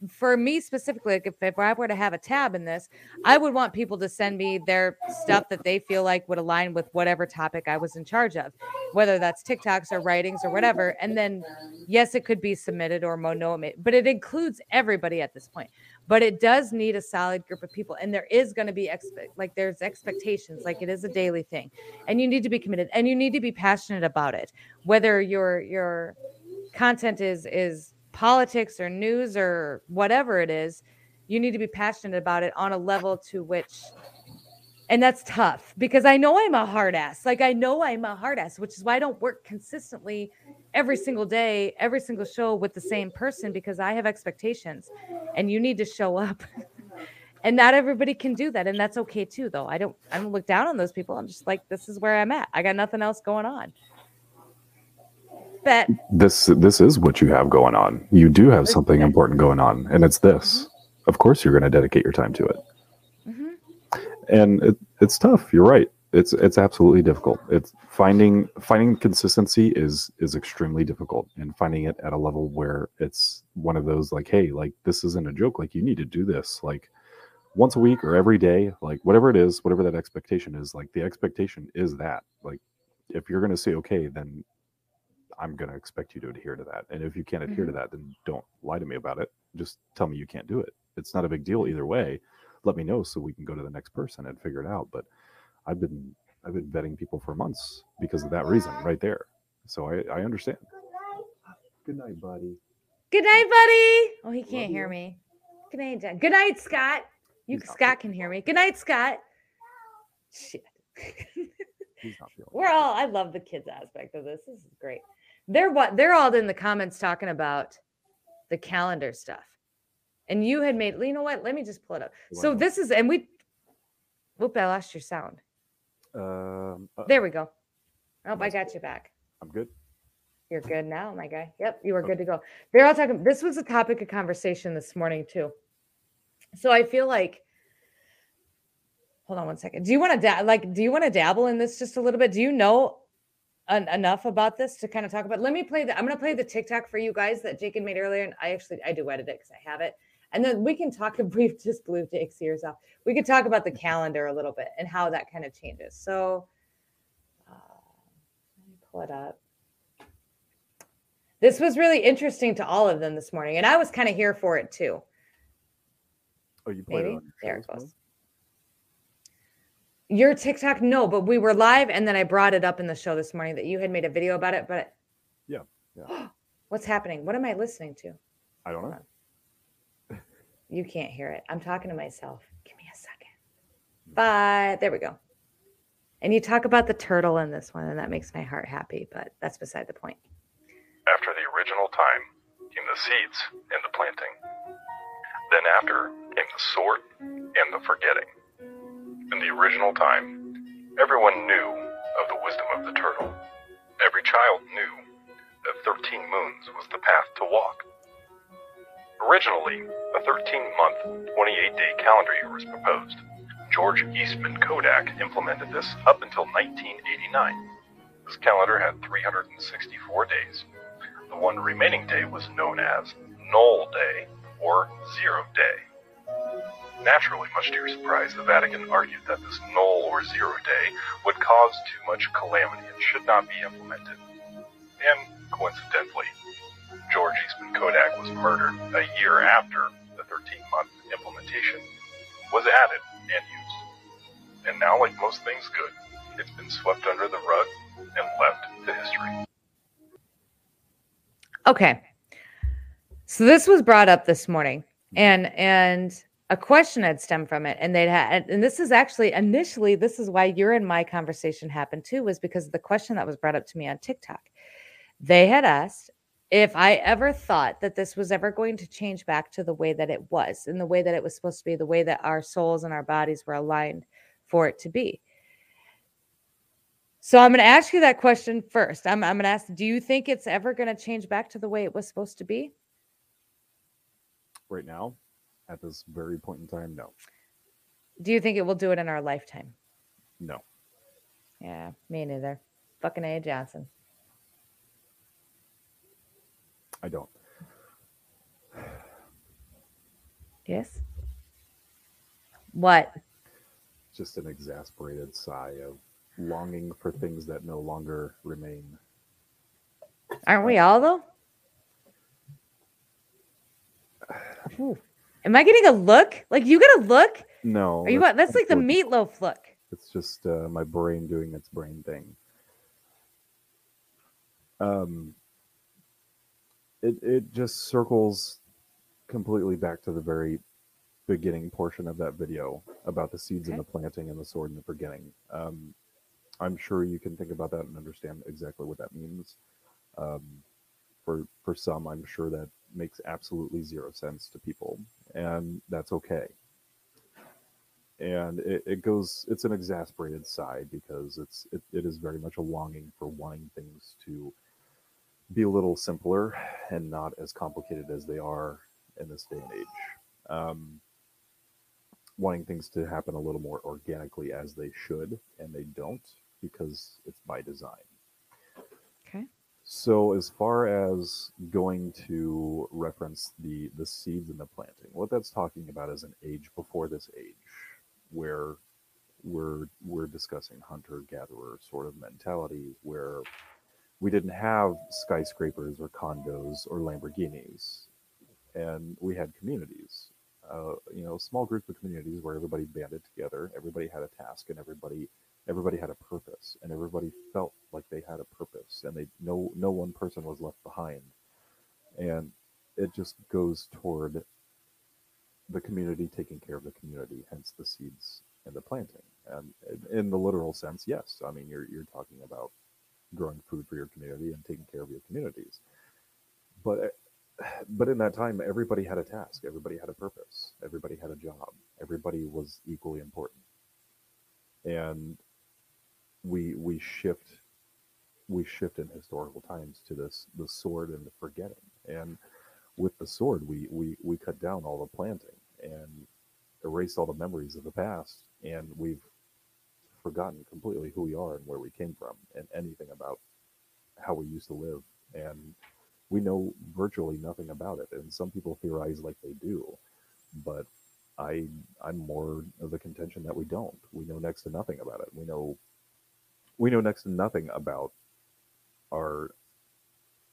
for me specifically, like if, if I were to have a tab in this, I would want people to send me their stuff that they feel like would align with whatever topic I was in charge of, whether that's TikToks or writings or whatever. And then, yes, it could be submitted or mono, but it includes everybody at this point. But it does need a solid group of people, and there is going to be expect like there's expectations, like it is a daily thing, and you need to be committed and you need to be passionate about it, whether your your content is is politics or news or whatever it is, you need to be passionate about it on a level to which and that's tough because I know I'm a hard ass. Like I know I'm a hard ass, which is why I don't work consistently every single day, every single show with the same person because I have expectations and you need to show up. and not everybody can do that and that's okay too though. I don't I don't look down on those people. I'm just like this is where I'm at. I got nothing else going on. But this this is what you have going on. You do have something important going on, and it's this. Of course, you're going to dedicate your time to it, Mhm. and it, it's tough. You're right. It's it's absolutely difficult. It's finding finding consistency is is extremely difficult, and finding it at a level where it's one of those like, hey, like this isn't a joke. Like you need to do this like once a week or every day, like whatever it is, whatever that expectation is. Like the expectation is that. Like if you're going to say okay, then I'm going to expect you to adhere to that. And if you can't adhere to mm-hmm. that, then don't lie to me about it. Just tell me you can't do it. It's not a big deal either way. Let me know so we can go to the next person and figure it out. But I've been I've been vetting people for months because of that reason right there. So I, I understand. Good night, buddy. Good night, buddy. Oh, he can't Love hear you. me. Good night, Dad. Good night, Scott. You He's Scott can hear me. Good night, Scott. Shit. He's not feeling We're all I love the kids aspect of this. This is great. They're what they're all in the comments talking about the calendar stuff. And you had made you know what? Let me just pull it up. You So this is and we whoop, I lost your sound. Um, uh, There we go. Oh, I got you back. I'm good. You're good now, my guy. Yep, you were good to go. They're all talking. This was a topic of conversation this morning too. So I feel like, hold on one second. Do you want to da- like? Do you want to dabble in this just a little bit? Do you know en- enough about this to kind of talk about? Let me play the. I'm going to play the TikTok for you guys that Jake had made earlier, and I actually I do edit it because I have it, and then we can talk a brief. Just blew Jake's ears off. We could talk about the calendar a little bit and how that kind of changes. So, uh, let me pull it up. This was really interesting to all of them this morning, and I was kind of here for it too. Oh, you played Maybe it on there it goes. Mo? Your TikTok, no, but we were live, and then I brought it up in the show this morning that you had made a video about it. But Yeah, yeah. what's happening? What am I listening to? I don't know. You can't hear it. I'm talking to myself. Give me a second. Hmm. But there we go. And you talk about the turtle in this one, and that makes my heart happy. But that's beside the point. After the original time came the seeds and the planting. Then after came the sort and the forgetting. In the original time, everyone knew of the wisdom of the turtle. Every child knew that 13 moons was the path to walk. Originally, a 13 month, 28 day calendar year was proposed. George Eastman Kodak implemented this up until 1989. This calendar had 364 days. The one remaining day was known as Null Day or Zero Day. Naturally, much to your surprise, the Vatican argued that this null or zero day would cause too much calamity and should not be implemented. And coincidentally, George Eastman Kodak was murdered a year after the 13 month implementation was added and used. And now, like most things good, it's been swept under the rug and left to history. Okay. So this was brought up this morning and and a question had stemmed from it and they'd had and this is actually initially this is why you're in my conversation happened too was because of the question that was brought up to me on TikTok. They had asked if I ever thought that this was ever going to change back to the way that it was and the way that it was supposed to be, the way that our souls and our bodies were aligned for it to be. So I'm going to ask you that question first. I'm, I'm going to ask, do you think it's ever going to change back to the way it was supposed to be? Right now, at this very point in time, no. Do you think it will do it in our lifetime? No. Yeah, me neither. Fucking A. Johnson. I don't. Yes. What? Just an exasperated sigh of longing for things that no longer remain. Aren't we all though? Ooh. Am I getting a look? Like you get a look? No. Are you what? That's like the meatloaf look. It's just uh, my brain doing its brain thing. Um, it it just circles completely back to the very beginning portion of that video about the seeds and the planting and the sword and the forgetting. Um, I'm sure you can think about that and understand exactly what that means. Um, for for some, I'm sure that makes absolutely zero sense to people, and that's okay and it, it goes it's an exasperated side because it's it, it is very much a longing for wanting things to be a little simpler and not as complicated as they are in this day and age um, wanting things to happen a little more organically as they should and they don't because it's by design. So as far as going to reference the the seeds and the planting, what that's talking about is an age before this age, where we're we're discussing hunter gatherer sort of mentality, where we didn't have skyscrapers or condos or Lamborghinis, and we had communities. Uh, you know, small group of communities where everybody banded together, everybody had a task, and everybody everybody had a purpose, and everybody felt like they had a purpose, and they no no one person was left behind, and it just goes toward the community taking care of the community, hence the seeds and the planting. And in- the literal sense, yes, I mean you're you're talking about growing food for your community and taking care of your communities, but but in that time, everybody had a task, everybody had a purpose, everybody had a job, everybody was equally important, and we we shift we shift in historical times to this the sword and the forgetting. And with the sword we we we cut down all the planting and erase all the memories of the past. And we've forgotten completely who we are and where we came from and anything about how we used to live. And we know virtually nothing about it. And some people theorize like they do but i i'm more of the contention that we don't. We know next to nothing about it. We know we know next to nothing about our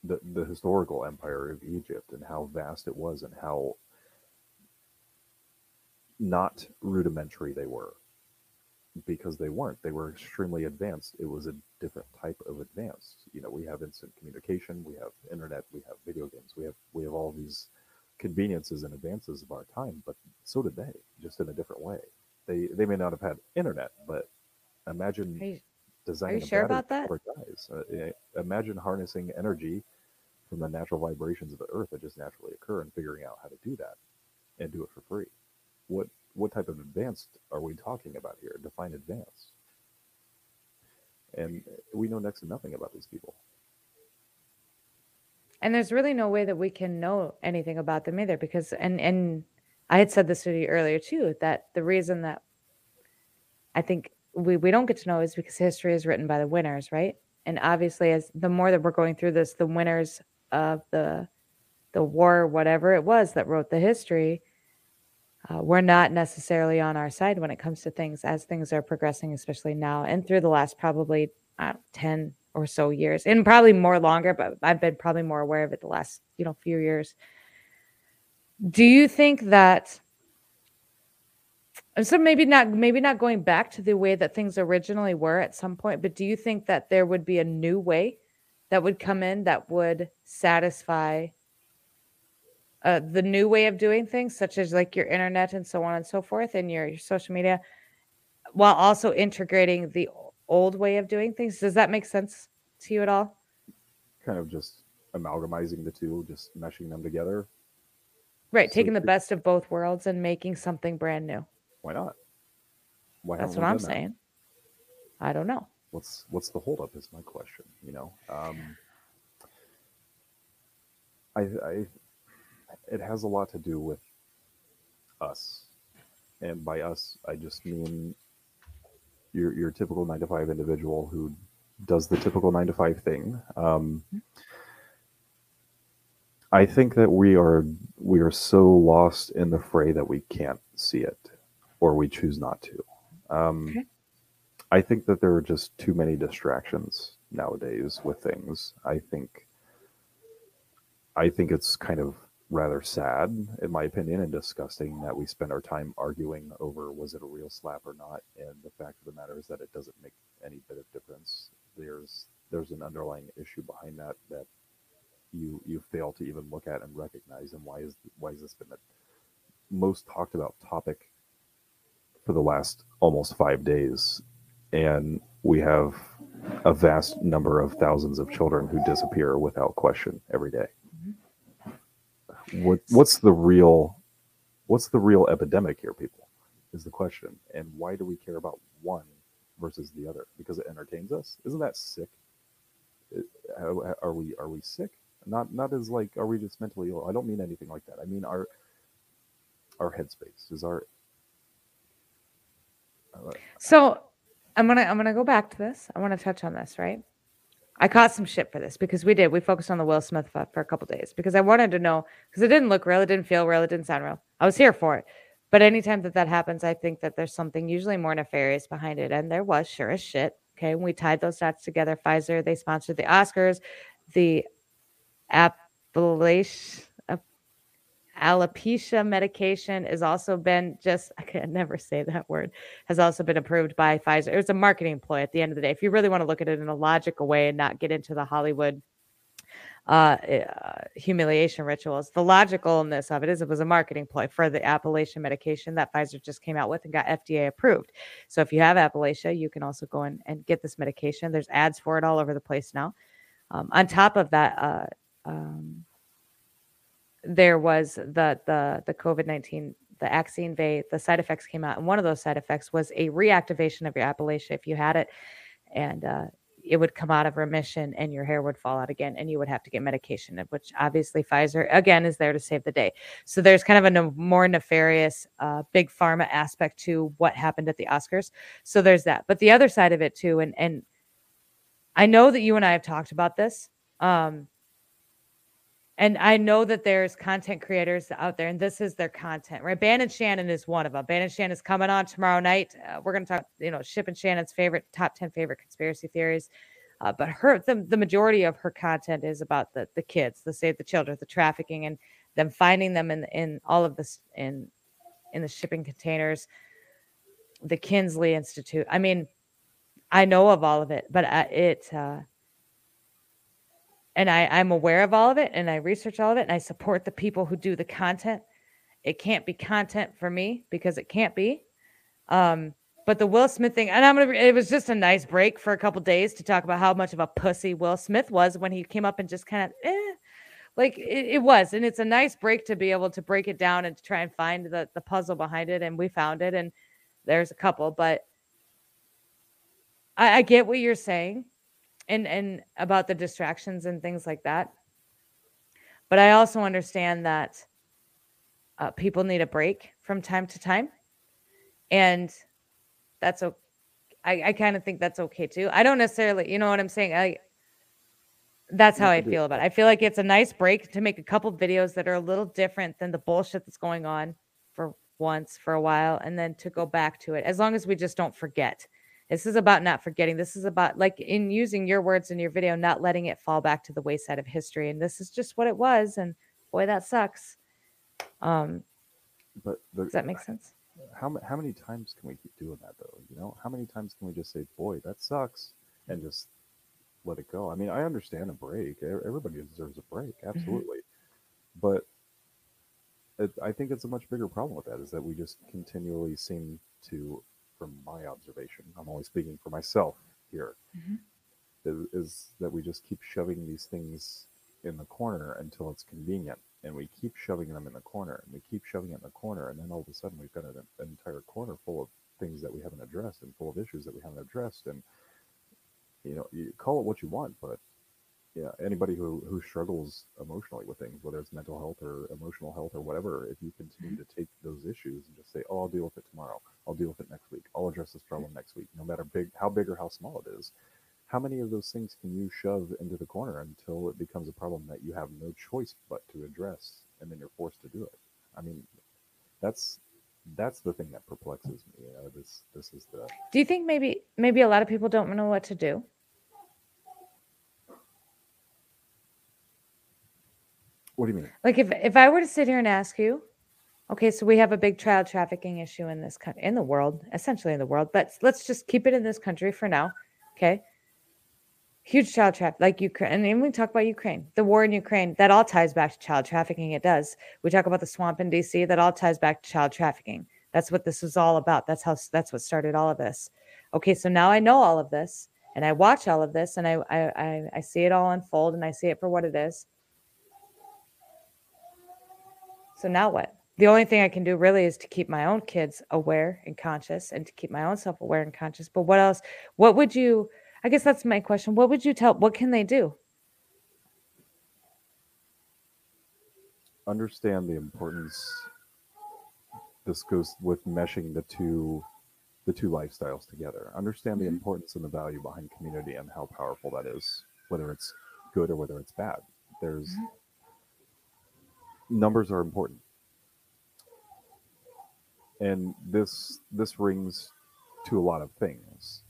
the, the historical empire of Egypt and how vast it was and how not rudimentary they were. Because they weren't. They were extremely advanced. It was a different type of advanced you know we have instant communication we have internet we have video games we have we have all these conveniences and advances of our time but so did they just in a different way. They they may not have had internet but imagine you, designing you a sure about that? Uh, imagine harnessing energy from the natural vibrations of the earth that just naturally occur and figuring out how to do that and do it for free. What what type of advanced are we talking about here? Define advanced. And we know next to nothing about these people. and there's really no way that we can know anything about them either because and and I had said this to you earlier too that the reason that I think we, we don't get to know is because history is written by the winners, right? And obviously, as the more that we're going through this, the winners of the the war, whatever it was that wrote the history, uh, we're not necessarily on our side when it comes to things as things are progressing, especially now and through the last probably uh, ten or so years, and probably more longer. But I've been probably more aware of it the last you know few years. Do you think that? So maybe not maybe not going back to the way that things originally were at some point, but do you think that there would be a new way that would come in that would satisfy uh, the new way of doing things, such as like your internet and so on and so forth, and your, your social media, while also integrating the old way of doing things? Does that make sense to you at all? Kind of just amalgamizing the two, just meshing them together. Right, So taking the best of both worlds and making something brand new. Why not? Why That's what I'm that? saying. I don't know. what's what's the holdup is my question you know um i i it has a lot to do with us and by us i just mean your your typical nine to five individual who does the typical nine to five thing um I think that we are we are so lost in the fray that we can't see it, or we choose not to. Um, Okay. I think that there are just too many distractions nowadays with things. I think I think it's kind of rather sad, in my opinion, and disgusting that we spend our time arguing over was it a real slap or not. And the fact of the matter is that it doesn't make any bit of difference. There's there's an underlying issue behind that that you you fail to even look at and recognize. And why is why has this been the most talked about topic for the last almost five days? And we have a vast number of thousands of children who disappear without question every day. Mm-hmm. What what's the real what's the real epidemic here, people? Is the question. And why do we care about one versus the other? Because it entertains us? Isn't that sick? Are we are we sick? Not not as like are we just mentally ill? I don't mean anything like that. I mean our our headspace is our So I'm gonna I'm gonna go back to this. I want to touch on this, right? I caught some shit for this because we did. We focused on the Will Smith for, a couple days because I wanted to know because it didn't look real, it didn't feel real, it didn't sound real. I was here for it, but anytime that that happens, I think that there's something usually more nefarious behind it, and there was sure as shit. Okay, we tied those dots together, Pfizer they sponsored the Oscars, the Appalachian alopecia medication has also been just I can never say that word has also been approved by Pfizer. It was a marketing ploy at the end of the day. If you really want to look at it in a logical way and not get into the Hollywood uh, uh, humiliation rituals, the logicalness of it is it was a marketing ploy for the Appalachian medication that Pfizer just came out with and got FDA approved. So if you have Appalachia, you can also go in and get this medication. There's ads for it all over the place now. Um, on top of that, uh, um, there was the the the COVID nineteen, the Axine V, the side effects came out, and one of those side effects was a reactivation of your Appalachia if you had it, and uh, it would come out of remission, and your hair would fall out again, and you would have to get medication, which obviously Pfizer again is there to save the day. So there's kind of a ne- more nefarious, uh, big pharma aspect to what happened at the Oscars. So there's that, but the other side of it too, and and I know that you and I have talked about this. Um, and I know that there's content creators out there, and this is their content, right? Bannon Shannon is one of them. Bannon Shannon is coming on tomorrow night. Uh, we're going to talk, you know, Ship and Shannon's favorite top ten favorite conspiracy theories. Uh, but her, the, the majority of her content is about the the kids, the save the children, the trafficking, and them finding them in in all of this in in the shipping containers. The Kinsey Institute. I mean, I know of all of it, but uh, it. Uh, and I, I'm aware of all of it and I research all of it and I support the people who do the content. It can't be content for me because it can't be. Um, but the Will Smith thing, and I'm gonna it was just a nice break for a couple days to talk about how much of a pussy Will Smith was when he came up and just kind of eh, like it, it was. And it's a nice break to be able to break it down and to try and find the, the puzzle behind it. And we found it, and there's a couple, but I, I get what you're saying and and about the distractions and things like that. But i also understand that uh, people need a break from time to time and that's okay i, I kind of think that's okay too. I don't necessarily you know what i'm saying? I that's how i feel about it. I feel like it's a nice break to make a couple videos that are a little different than the bullshit that's going on for once for a while and then to go back to it as long as we just don't forget this is about not forgetting. This is about, like, in using your words in your video, not letting it fall back to the wayside of history. And this is just what it was. And boy, that sucks. Um, but the, does that make sense? how how many times can we keep doing that though? You know, how many times can we just say, "Boy, that sucks," and just let it go? I mean, I understand a break. Everybody deserves a break, absolutely. But it, I think it's a much bigger problem with that is that we just continually seem to, from my observation, I'm only speaking for myself here, Mhm. is, is that we just keep shoving these things in the corner until it's convenient. And we keep shoving them in the corner and we keep shoving it in the corner and then all of a sudden we've got an, an entire corner full of things that we haven't addressed and full of issues that we haven't addressed. And you know you call it what you want but yeah anybody who who struggles emotionally with things whether it's mental health or emotional health or whatever if you continue mm-hmm. to take those issues and just say oh i'll deal with it tomorrow. I'll deal with it next week. I'll address this mm-hmm. problem next week no matter big how big or how small it is how many of those things can you shove into the corner until it becomes a problem that you have no choice but to address and then you're forced to do it? I mean that's that's the thing that perplexes me you know this this is the Do you think maybe maybe a lot of people don't know what to do? What do you mean Like if if I were to sit here and ask you, okay, so we have a big child trafficking issue in this country, in the world, essentially in the world, but let's just keep it in this country for now, okay? Huge child traffic, like Ukraine, and then we talk about Ukraine, the war in Ukraine, that all ties back to child trafficking. It does. We talk about the swamp in DC, that all ties back to child trafficking. That's what this was all about. That's how that's what started all of this. Okay, so now I know all of this, and I watch all of this, and I I I, I see it all unfold, and I see it for what it is. So now what? The only thing I can do really is to keep my own kids aware and conscious and to keep my own self aware and conscious. But what else? What would you, I guess that's my question. What would you tell, what can they do? understand the importance this goes with meshing the two the two lifestyles together understand the Mhm. importance and the value behind community and how powerful that is whether it's good or whether it's bad there's numbers are important and this this rings to a lot of things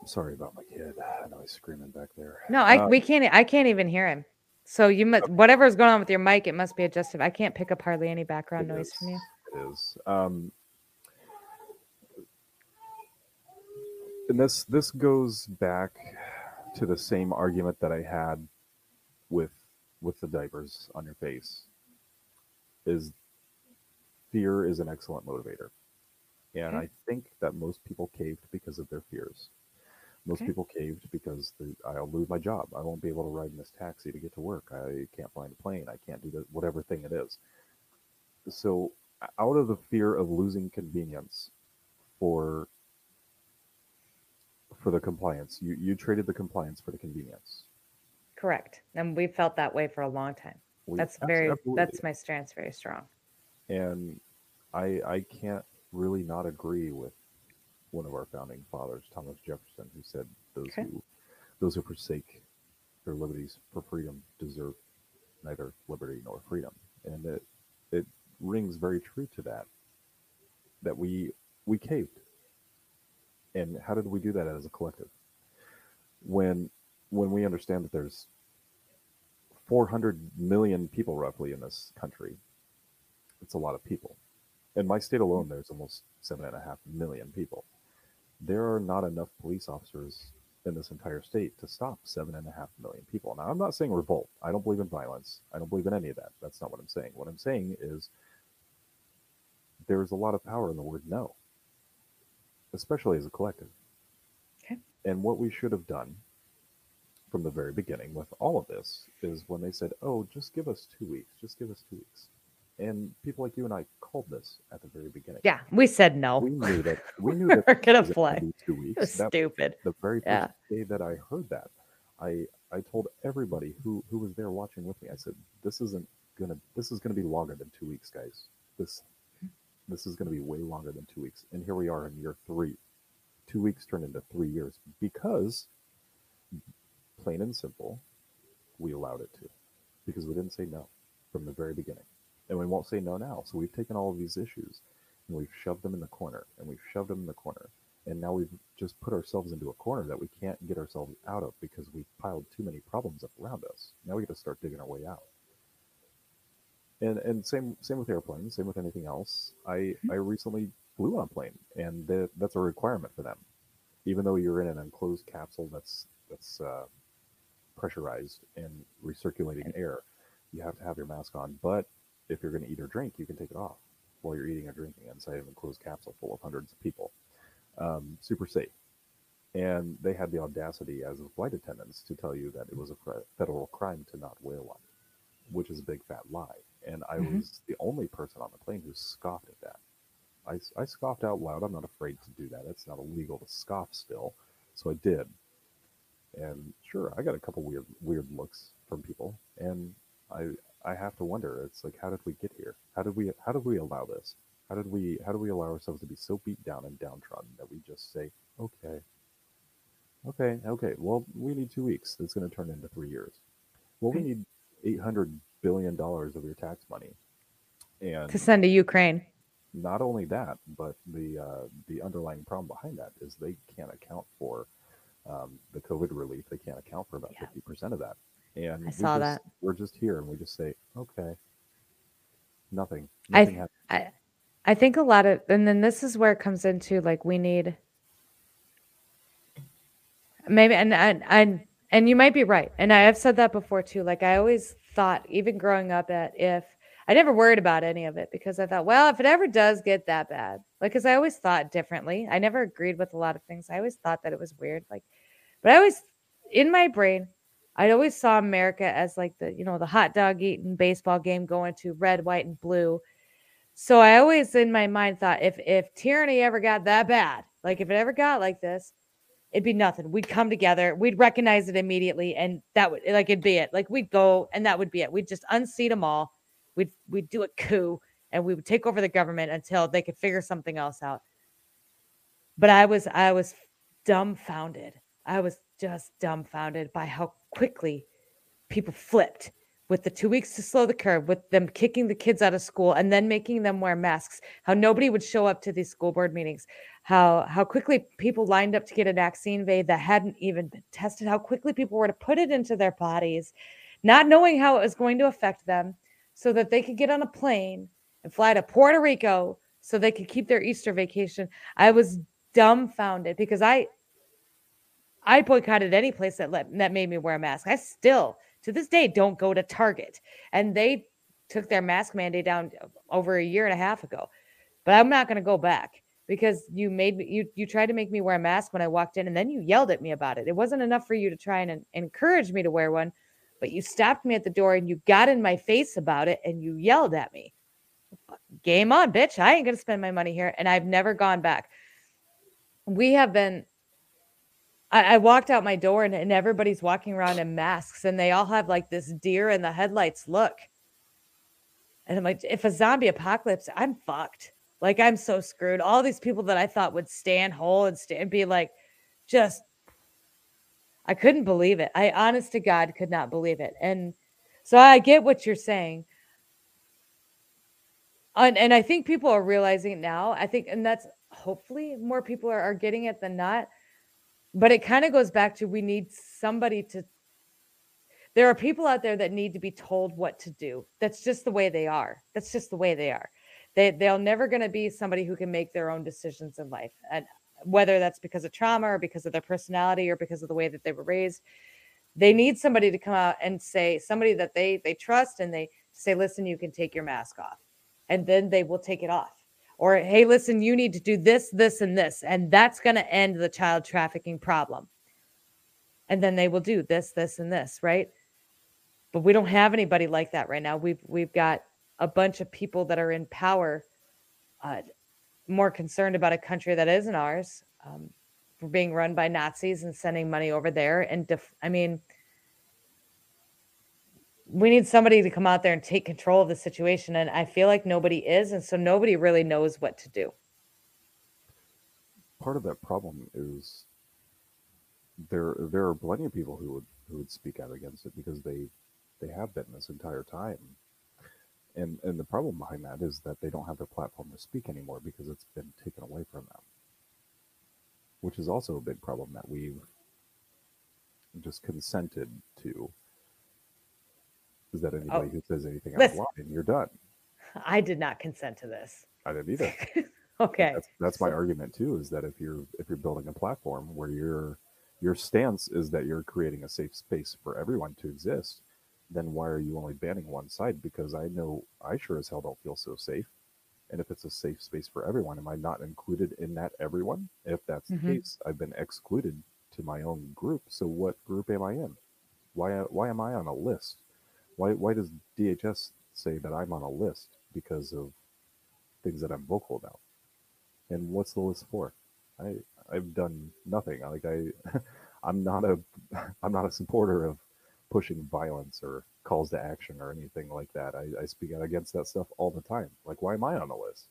I'm sorry about my kid i know he's screaming back there No, I, Uh, we can't, I can't even hear him. So you must, whatever is going on with your mic, it must be adjusted. I can't pick up hardly any background It noise from you. is. It is. Um, and this this goes back to the same argument that I had with with the diapers on your face. Is fear is an excellent motivator, and Okay. I think that most people caved because of their fears. Most Okay. people caved because they, I'll lose my job. I won't be able to ride in this taxi to get to work. I can't in a plane. I can't do the, whatever thing it is. So, out of the fear of losing convenience for for the compliance, you you traded the compliance for the convenience. Correct. And we felt that way for a long time. We- That's very, absolutely. that's my stance very strong. and I I can't really not agree with one of our founding fathers, Thomas Jefferson, who said those Okay. who those who forsake their liberties for freedom deserve neither liberty nor freedom, and it it rings very true to that. That we we caved, and how did we do that as a collective? When when we understand that there's 400 million people roughly in this country, it's a lot of people. In my state alone, there's almost seven and a half million people. There are not enough police officers in this entire state to stop seven and a half million people. Now, I'm not saying revolt. I don't believe in violence. I don't believe in any of that. That's not what I'm saying. What I'm saying is there's a lot of power in the word no, especially as a collective. Okay. And what we should have done from the very beginning with all of this is when they said, oh, just give us two weeks, just give us two weeks. And people like you and I called this at the very beginning. Yeah. We said no. We knew that we knew that We're gonna play. two It weeks. was That stupid. the very first Yeah. day that I heard that, I I told everybody who who was there watching with me. I said, "This isn't gonna. This is gonna be longer than two weeks, guys. This this is gonna be way longer than two weeks." And here we are in year three. Two weeks turned into three years because, plain and simple, we allowed it to, because we didn't say no from the very beginning, and we won't say no now. So we've taken all of these issues and we've shoved them in the corner, and we've shoved them in the corner, and now we've just put ourselves into a corner that we can't get ourselves out of because we've piled too many problems up around us. Now we got to start digging our way out. And and same same with airplanes, same with anything else. I I recently flew on a plane, and that, that's a requirement for them. Even though you're in an enclosed capsule that's that's uh, pressurized and recirculating air, you have to have your mask on. But if you're going to eat or drink, you can take it off while you're eating or drinking inside of an enclosed capsule full of hundreds of people. Um, super safe. And they had the audacity as flight attendants to tell you that it was a federal crime to not wear one, which is a big fat lie. And I Mhm. was the only person on the plane who scoffed at that. I, I scoffed out loud. I'm not afraid to do that. It's not illegal to scoff still. So I did. And sure, I got a couple weird weird looks from people. And I I have to wonder, it's like how did we get here? How did we how did we allow this? How did we how do we allow ourselves to be so beat down and downtrodden that we just say, okay, Okay, okay. Well, we need two weeks. That's going to turn into three years. Well, we need eight hundred billion dollars of your tax money, and To send to Ukraine. not only that, but the uh, the underlying problem behind that is they can't account for um, the COVID relief. They can't account for about Yeah. fifty percent of that. And I saw just- that. We're just here, and we just say, okay, nothing. I- Nothing happened. I I think a lot of and then this is where it comes into like we need maybe and and and and you might be right. And I have said that before too. Like I always thought, even growing up at if I never worried about any of it because I thought, well, if it ever does get that bad, like because I always thought differently. I never agreed with a lot of things. I always thought that it was weird. Like, but I always in my brain, I always saw America as like the, you know, the hot dog eating baseball game going to red, white, and blue. So I always in my mind thought if if tyranny ever got that bad, like if it ever got like this, it'd be nothing. We'd come together, we'd recognize it immediately, and that would like it'd be it. Like we'd go and that would be it. We'd just unseat them all. We'd we'd do a coup and we would take over the government until they could figure something else out. But I was I was dumbfounded. I was just dumbfounded by how quickly people flipped with the two weeks to slow the curve, with them kicking the kids out of school and then making them wear masks, how nobody would show up to these school board meetings, how how quickly people lined up to get a vaccine that hadn't even been tested, how quickly people were to put it into their bodies, not knowing how it was going to affect them, so that they could get on a plane and fly to Puerto Rico so they could keep their Easter vacation. I was dumbfounded because I I boycotted any place that let that made me wear a mask. I still to this day don't go to Target. And they took their mask mandate down over a year and a half ago. But I'm not going to go back because you made me you you tried to make me wear a mask when I walked in and then you yelled at me about it. It wasn't enough for you to try and en- encourage me to wear one, but you stopped me at the door and you got in my face about it and you yelled at me. Game on, bitch. I ain't going to spend my money here and I've never gone back. We have been I, I walked out my door and, and everybody's walking around in masks and they all have like this deer in the headlights look. And I'm like, if a zombie apocalypse, I'm fucked. Like I'm so screwed. All these people that I thought would stand whole and stand be like, just I couldn't believe it. I honest to God could not believe it. And so I get what you're saying. And, and I think people are realizing it now. I think, and that's hopefully more people are, are getting it than not but it kind of goes back to we need somebody to there are people out there that need to be told what to do that's just the way they are that's just the way they are they they'll never going to be somebody who can make their own decisions in life and whether that's because of trauma or because of their personality or because of the way that they were raised they need somebody to come out and say somebody that they they trust and they say listen you can take your mask off. And then they will take it off. Or hey listen you need to do this this and this and that's going to end the child trafficking problem. And then they will do this this and this right? But we don't have anybody like that right now. We've we've got a bunch of people that are in power uh, more concerned about a country that isn't ours um, being run by nazis and sending money over there and def- i mean we need somebody to come out there and take control of the situation and i feel like nobody is and so nobody really knows what to do. Part of that problem is there there are plenty of people who would who would speak out against it because they they have been this entire time and and the problem behind that is that they don't have their platform to speak anymore because it's been taken away from them. Which is also a big problem that we've just consented to. Is that anybody oh. who says anything out of listen. line you're done. I did not consent to this. I didn't either. Okay. That's, that's my so- argument too is that if you're if you're building a platform where your your stance is that you're creating a safe space for everyone to exist then why are you only banning one side? Because i know i sure as hell don't feel so safe. And if it's a safe space for everyone am i not included in that everyone? If that's Mhm. the case i've been excluded to my own group. So what group am i in? Why why am i on a list? Why why does dhs say that i'm on a list because of things that i'm vocal about? And what's the list for? I i've done nothing. Like i i'm not a i'm not a supporter of pushing violence or calls to action or anything like that i, I speak out against that stuff all the time like why am i on the list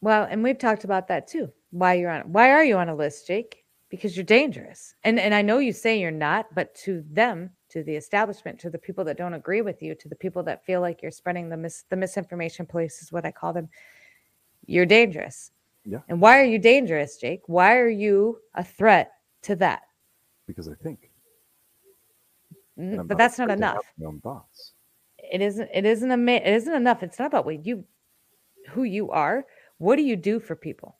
well and we've talked about that too why you're on why are you on a list jake because you're dangerous. And and I know you say you're not, but to them, to the establishment, to the people that don't agree with you, to the people that feel like you're spreading the mis- the misinformation police is what I call them. You're dangerous. Yeah. And why are you dangerous, Jake? Why are you a threat to that? because I think. N- and I'm But that's not afraid to have enough. It isn't it isn't a it isn't enough. It's not about what you who you are. What do you do for people?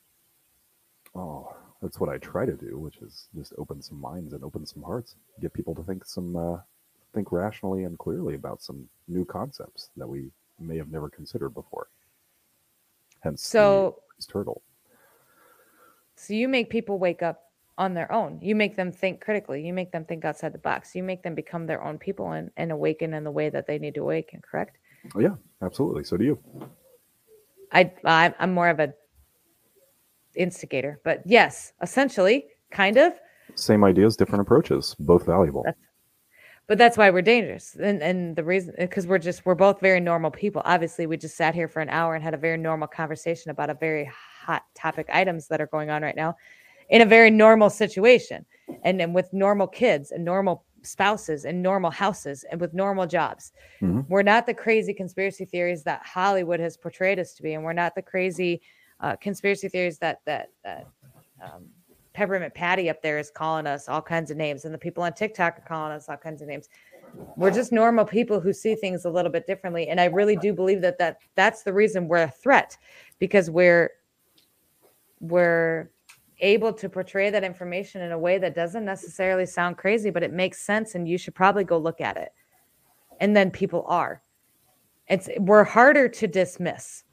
Oh, that's what I try to do, which is just open some minds and open some hearts, get people to think some, uh, think rationally and clearly about some new concepts that we may have never considered before. Hence, So turtle. So you make people wake up on their own. You make them think critically. You make them think outside the box. You make them become their own people and, and awaken in the way that they need to awaken, correct? Oh, yeah, absolutely. So do you. I I- I'm more of a instigator, but yes, essentially, kind of. Same ideas, different approaches, both valuable. That's- But that's why we're dangerous, and and the reason because we're just we're both very normal people. Obviously, we just sat here for an hour and had a very normal conversation about a very hot topic items that are going on right now, in a very normal situation, and and with normal kids and normal spouses and normal houses and with normal jobs. Mhm. We're not the crazy conspiracy theories that Hollywood has portrayed us to be, and we're not the crazy uh, conspiracy theories that that that um, Peppermint Patty up there is calling us all kinds of names, and the people on TikTok are calling us all kinds of names. We're just normal people who see things a little bit differently, and I really do believe that that that's the reason we're a threat, because we're we're able to portray that information in a way that doesn't necessarily sound crazy, but it makes sense, and you should probably go look at it. And then people are. It's we're harder to dismiss.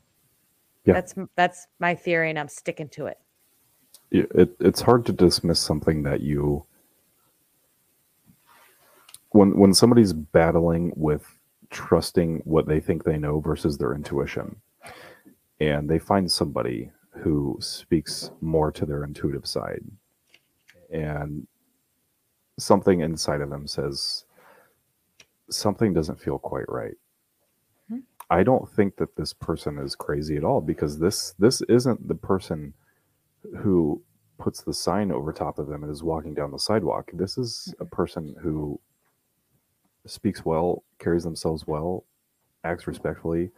Yeah. That's that's my theory, and I'm sticking to it. it, it, it's hard to dismiss something that you when when somebody's battling with trusting what they think they know versus their intuition and they find somebody who speaks more to their intuitive side and something inside of them says something doesn't feel quite right Hmm. i don't think that this person is crazy at all because this this isn't the person who puts the sign over top of them and is walking down the sidewalk. This is a person who speaks well, carries themselves well, acts respectfully,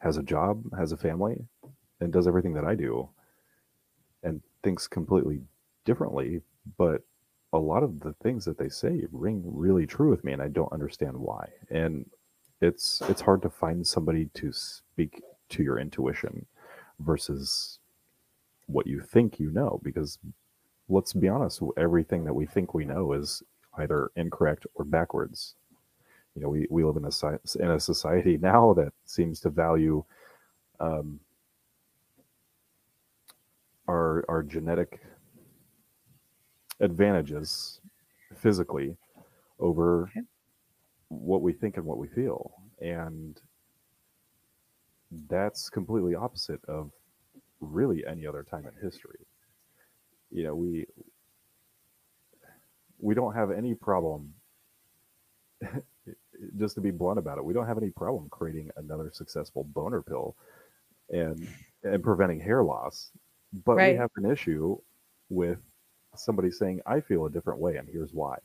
has a job, has a family, and does everything that I do and thinks completely differently. But a lot of the things that they say ring really true with me and I don't understand why. And it's it's hard to find somebody to speak to your intuition versus what you think you know because let's be honest everything that we think we know is either incorrect or backwards you know we, we live in a in a society now that seems to value um, our our genetic advantages physically over Okay. what we think and what we feel and that's completely opposite of really any other time in history. You know, we we don't have any problem just to be blunt about it, we don't have any problem creating another successful boner pill and and preventing hair loss. But Right. we have an issue with somebody saying, I feel a different way and here's why.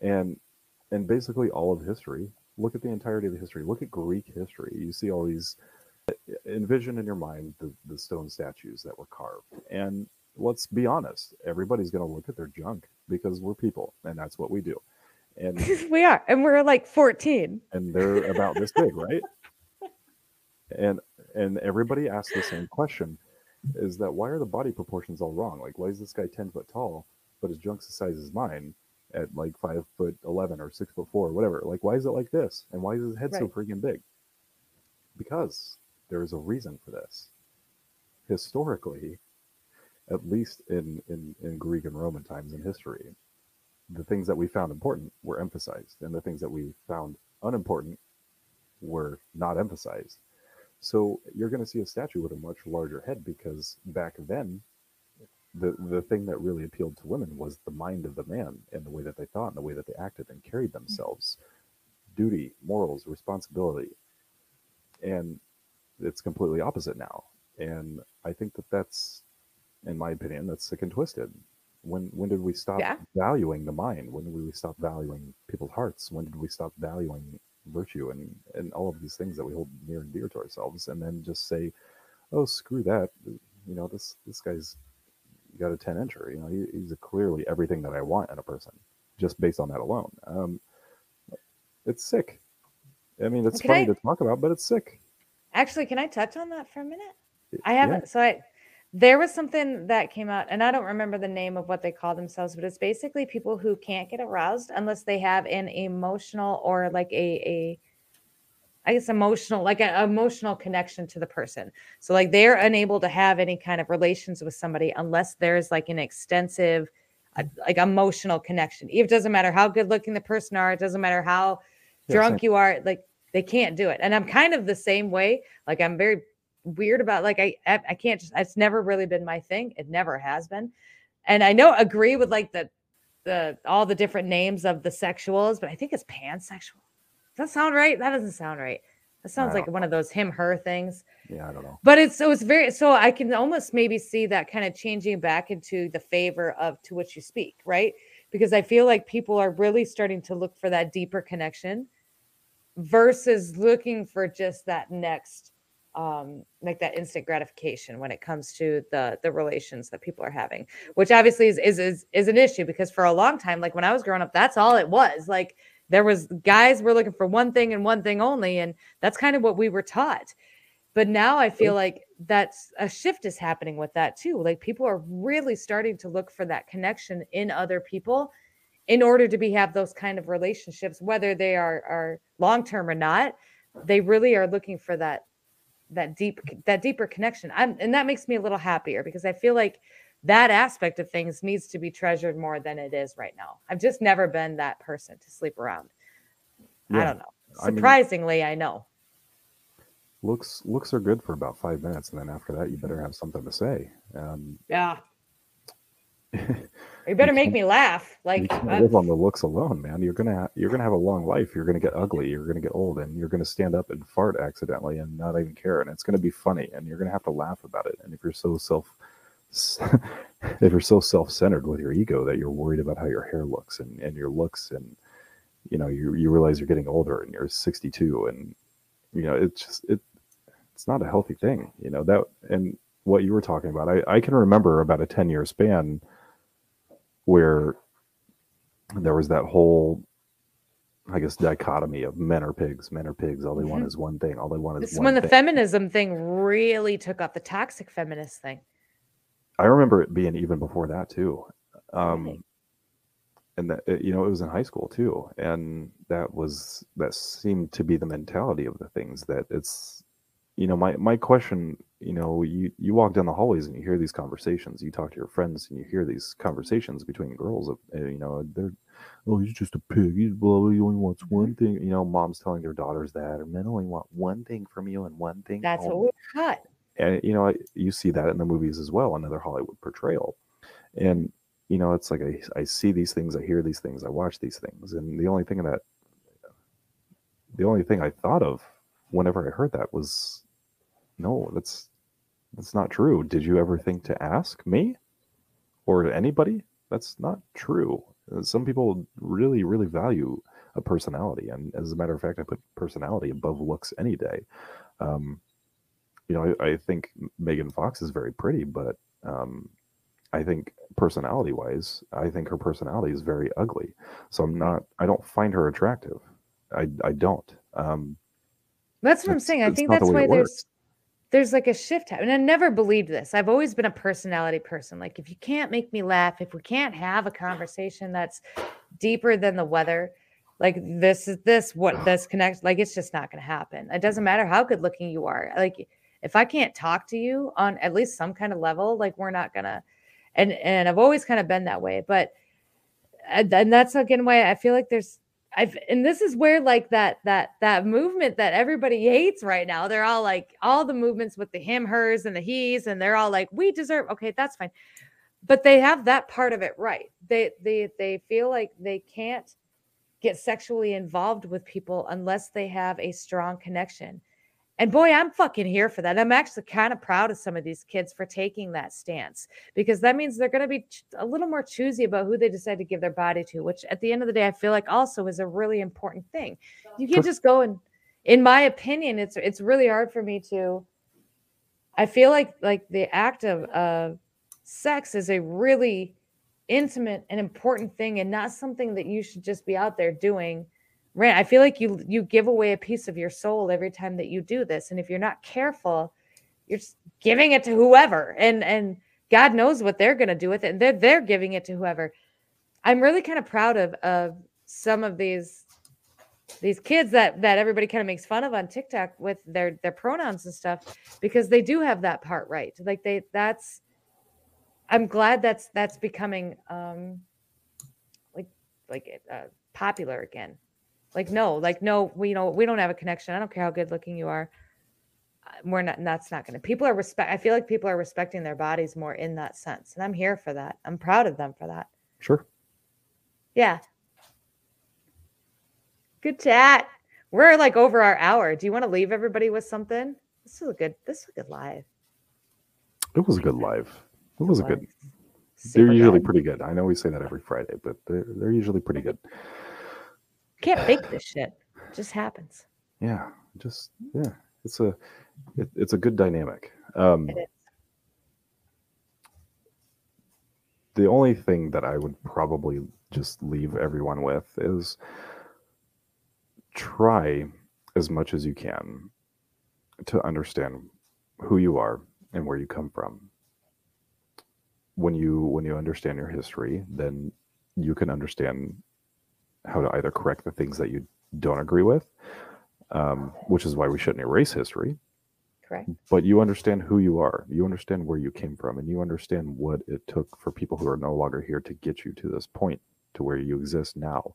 And and basically all of history, look at the entirety of the history, look at Greek history. You see all these envision in your mind the, the stone statues that were carved. And let's be honest, everybody's going to look at their junk because we're people and that's what we do. And we are, and we're like 14. and they're about this big, right? And and everybody asks the same question is that why are the body proportions all wrong? Like why is this guy 10 foot tall, but his junk's the size as mine at like five foot 11 or six foot four, whatever. Like why is it like this? And why is his head so Right. freaking big? Because there is a reason for this. Historically, at least in, in, in Greek and Roman times in history, the things that we found important were emphasized, and the things that we found unimportant were not emphasized. So you're going to see a statue with a much larger head because back then, the the thing that really appealed to women was the mind of the man and the way that they thought and the way that they acted and carried mm-hmm. themselves, duty, morals, responsibility, and it's completely opposite now. And I think that that's in my opinion. That's sick and twisted. When when did we stop Yeah. valuing the mind? When did we stop valuing people's hearts? When did we stop valuing virtue and and all of these things that we hold near and dear to ourselves, and then just say, "Oh, screw that." You know, this this guy's got a ten incher. You know, he, he's clearly everything that I want in a person, just based on that alone. Um, it's sick. I mean, it's Can funny I- to talk about, but it's sick. Actually, can I touch on that for a minute? I haven't. So I, there was something that came out, and I don't remember the name of what they call themselves, but it's basically people who can't get aroused unless they have an emotional or like a a, I guess emotional, like an emotional connection to the person. So like they're unable to have any kind of relations with somebody unless there's like an extensive, uh, like emotional connection. It doesn't matter how good looking the person are. It doesn't matter how drunk same. you are. Like they can't do it. And I'm kind of the same way. Like I'm very weird about like I I can't just it's never really been my thing. It never has been. And I know agree with like the the all the different names of the sexuals, but I think it's pansexual. Does that sound right? That doesn't sound right. That sounds like don't one of those him her things. Yeah, I don't know. But it's so it's very so I can almost maybe see that kind of changing back into the favor of to which you speak, right? Because I feel like people are really starting to look for that deeper connection versus looking for just that next um like that instant gratification when it comes to the the relations that people are having which obviously is is is, is an issue because for a long time like when i was growing up that's all it was. Like there was guys were looking for one thing and one thing only and that's kind of what we were taught. But now i feel like that's a shift is happening with that too. Like people are really starting to look for that connection in other people in order to be have those kind of relationships whether they are are long term or not. They really are looking for that that deep that deeper connection. I'm, and that makes me a little happier because i feel like that aspect of things needs to be treasured more than it is right now. I've just never been that person to sleep around. I don't know. I mean- surprisingly i know. looks looks are good for about five minutes, and then after that, you better have something to say. Um, yeah you better make me laugh you like can't I- live on the looks alone, man. You're gonna ha- you're gonna have a long life. You're gonna get ugly. You're gonna get old, and you're gonna stand up and fart accidentally and not even care, and it's gonna be funny, and you're gonna have to laugh about it. And if you're so self if you're so self-centered with your ego that you're worried about how your hair looks and, and your looks and you know you, you realize you're getting older and you're 62 and you know it's just it it's not a healthy thing you know that and what you were talking about i, I can remember about a 10 year span where there was that whole i guess dichotomy of men are pigs men are pigs all they want Mhm. is one thing all they want is this is when the thing. feminism thing really took off the toxic feminist thing I remember it being even before that too. Um, Right. And that you know it was in high school too, and that was that seemed to be the mentality of the things that it's you know my my question you know you you walk down the hallways and you hear these conversations you talk to your friends and you hear these conversations between girls of uh, you know they're oh he's just a pig he's blah, blah, he only wants Mm-hmm. one thing you know moms telling their daughters that or men only want one thing from you and one thing that's what only. we got and you know I- you see that in the movies as well another hollywood portrayal. And you know it's like I, I see these things i hear these things i watch these things. And the only thing that the only thing i thought of whenever i heard that was no that's that's not true did you ever think to ask me or anybody that's not true Uh, some people really really value a personality and as a matter of fact i put personality above looks any day um, you know, I, I think Megan Fox is very pretty, but um, I think personality wise, I think her personality is very ugly. So I'm not, I don't find her attractive. I, I don't. Um, That's what I'm saying. I think that's why there's. There's like a shift happening. I never believed this. I've always been a personality person. Like if you can't make me laugh, if we can't have a conversation that's deeper than the weather, like this is this what this connects, like it's just not gonna happen. It doesn't mm-hmm. matter how good looking you are. Like if I can't talk to you on at least some kind of level, like we're not gonna and and I've always kind of been that way. But and, and that's again why I feel like there's I've and this is where like that that that movement that everybody hates right now. They're all like all the movements with the him, hers, and the he's, and they're all like, we deserve okay, that's fine. But they have that part of it right. They they they feel like they can't get sexually involved with people unless they have a strong connection. And boy, I'm fucking here for that. I'm actually kind of proud of some of these kids for taking that stance because that means they're going to be a little more choosy about who they decide to give their body to, which at the end of the day, I feel like also is a really important thing. You can't just go and, in my opinion, it's it's really hard for me to. I feel like like the act of of sex is a really intimate and important thing, and not something that you should just be out there doing Right. I feel like you you give away a piece of your soul every time that you do this. And if you're not careful, you're giving it to whoever. And and God knows what they're gonna do with it. And they're they're giving it to whoever. I'm really kind of proud of of some of these these kids that that everybody kind of makes fun of on TikTok with their their pronouns and stuff because they do have that part right. Like they that's I'm glad that's that's becoming um like like uh, popular again like, no, like, no, we you know we don't have a connection. I don't care how good looking you are. Uh, We're not. That's not going to. People are respect. I feel like people are respecting their bodies more in that sense, and I'm here for that. I'm proud of them for that. Sure. Yeah. Good chat. We're like over our hour. Do you want to leave everybody with something? This is a good. This was a good live. It was a good live. It was a good. Super They're usually good. pretty good. I know we say that every Friday, but they're they're usually pretty good. Can't fake this shit. It just happens. Yeah, just yeah, it's a it, it's a good dynamic. Um, It is. the only thing that I would probably just leave everyone with is try as much as you can to understand who you are and where you come from. When you when you understand your history, then you can understand how to either correct the things that you don't agree with, um, which is why we shouldn't erase history, Correct. but you understand who you are. You understand where you came from and you understand what it took for people who are no longer here to get you to this point to where you exist now.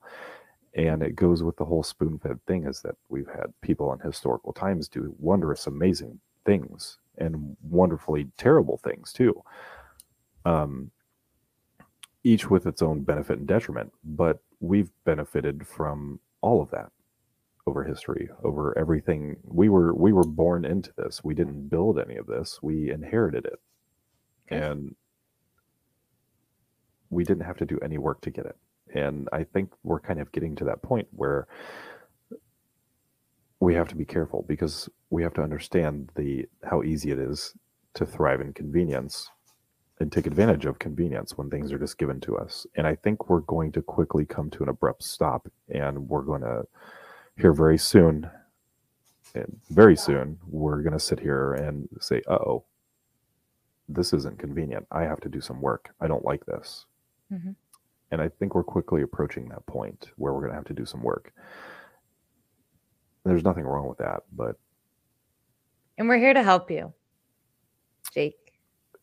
And it goes with the whole spoon-fed thing is that we've had people in historical times do wondrous amazing things and wonderfully terrible things too. Um, each with its own benefit and detriment but we've benefited from all of that over history over everything. We were we were born into this. We didn't build any of this. We inherited it. Okay. and we didn't have to do any work to get it. And i think we're kind of getting to that point where we have to be careful because we have to understand the how easy it is to thrive in convenience and take advantage of convenience when things are just given to us. And i think we're going to quickly come to an abrupt stop and we're going to hear very soon and very soon we're going to sit here and say uh-oh this isn't convenient. I have to do some work. I don't like this. Mhm. and i think we're quickly approaching that point where we're going to have to do some work. There's nothing wrong with that but And we're here to help you, Jake.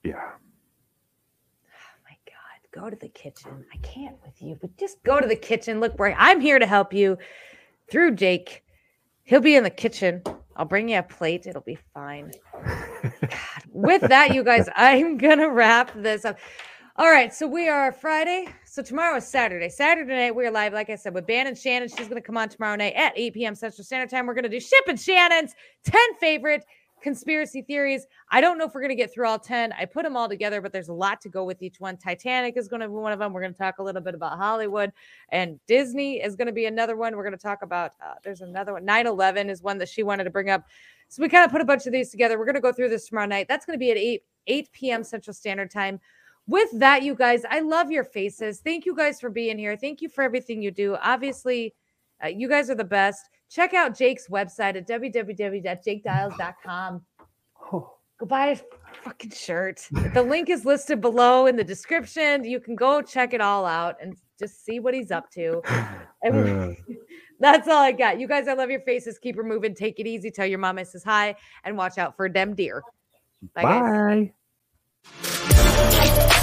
yeah. Oh go to the kitchen. I can't with you, but just go to the kitchen. Look where I'm here to help you through Jake. He'll be in the kitchen. I'll bring you a plate. It'll be fine. God. With that, you guys, I'm going to wrap this up. All right. So we are Friday. So tomorrow is Saturday. Saturday night, we're live, like I said, with Bannon Shannon. She's going to come on tomorrow night at 8 p.m. Central Standard Time. We're going to do Ship and Shannon's 10 favorite conspiracy theories. I don't know if we're going to get through all 10. I put them all together, but there's a lot to go with each one. Titanic is going to be one of them. We're going to talk a little bit about Hollywood, and Disney is going to be another one. We're going to talk about, uh, there's another one. 9 11 is one that she wanted to bring up. So we kind of put a bunch of these together. We're going to go through this tomorrow night. That's going to be at 8, 8 p.m. Central Standard Time. With that, you guys, I love your faces. Thank you guys for being here. Thank you for everything you do. Obviously, uh, you guys are the best. Check out Jake's website at www.jakedials.com. oh, Go buy a fucking shirt. The link is listed below in the description. You can go check it all out and just see what he's up to. And uh. that's all I got. You guys, I love your faces. Keep her moving. Take it easy. Tell your mom I says hi and watch out for them deer. Bye, guys. bye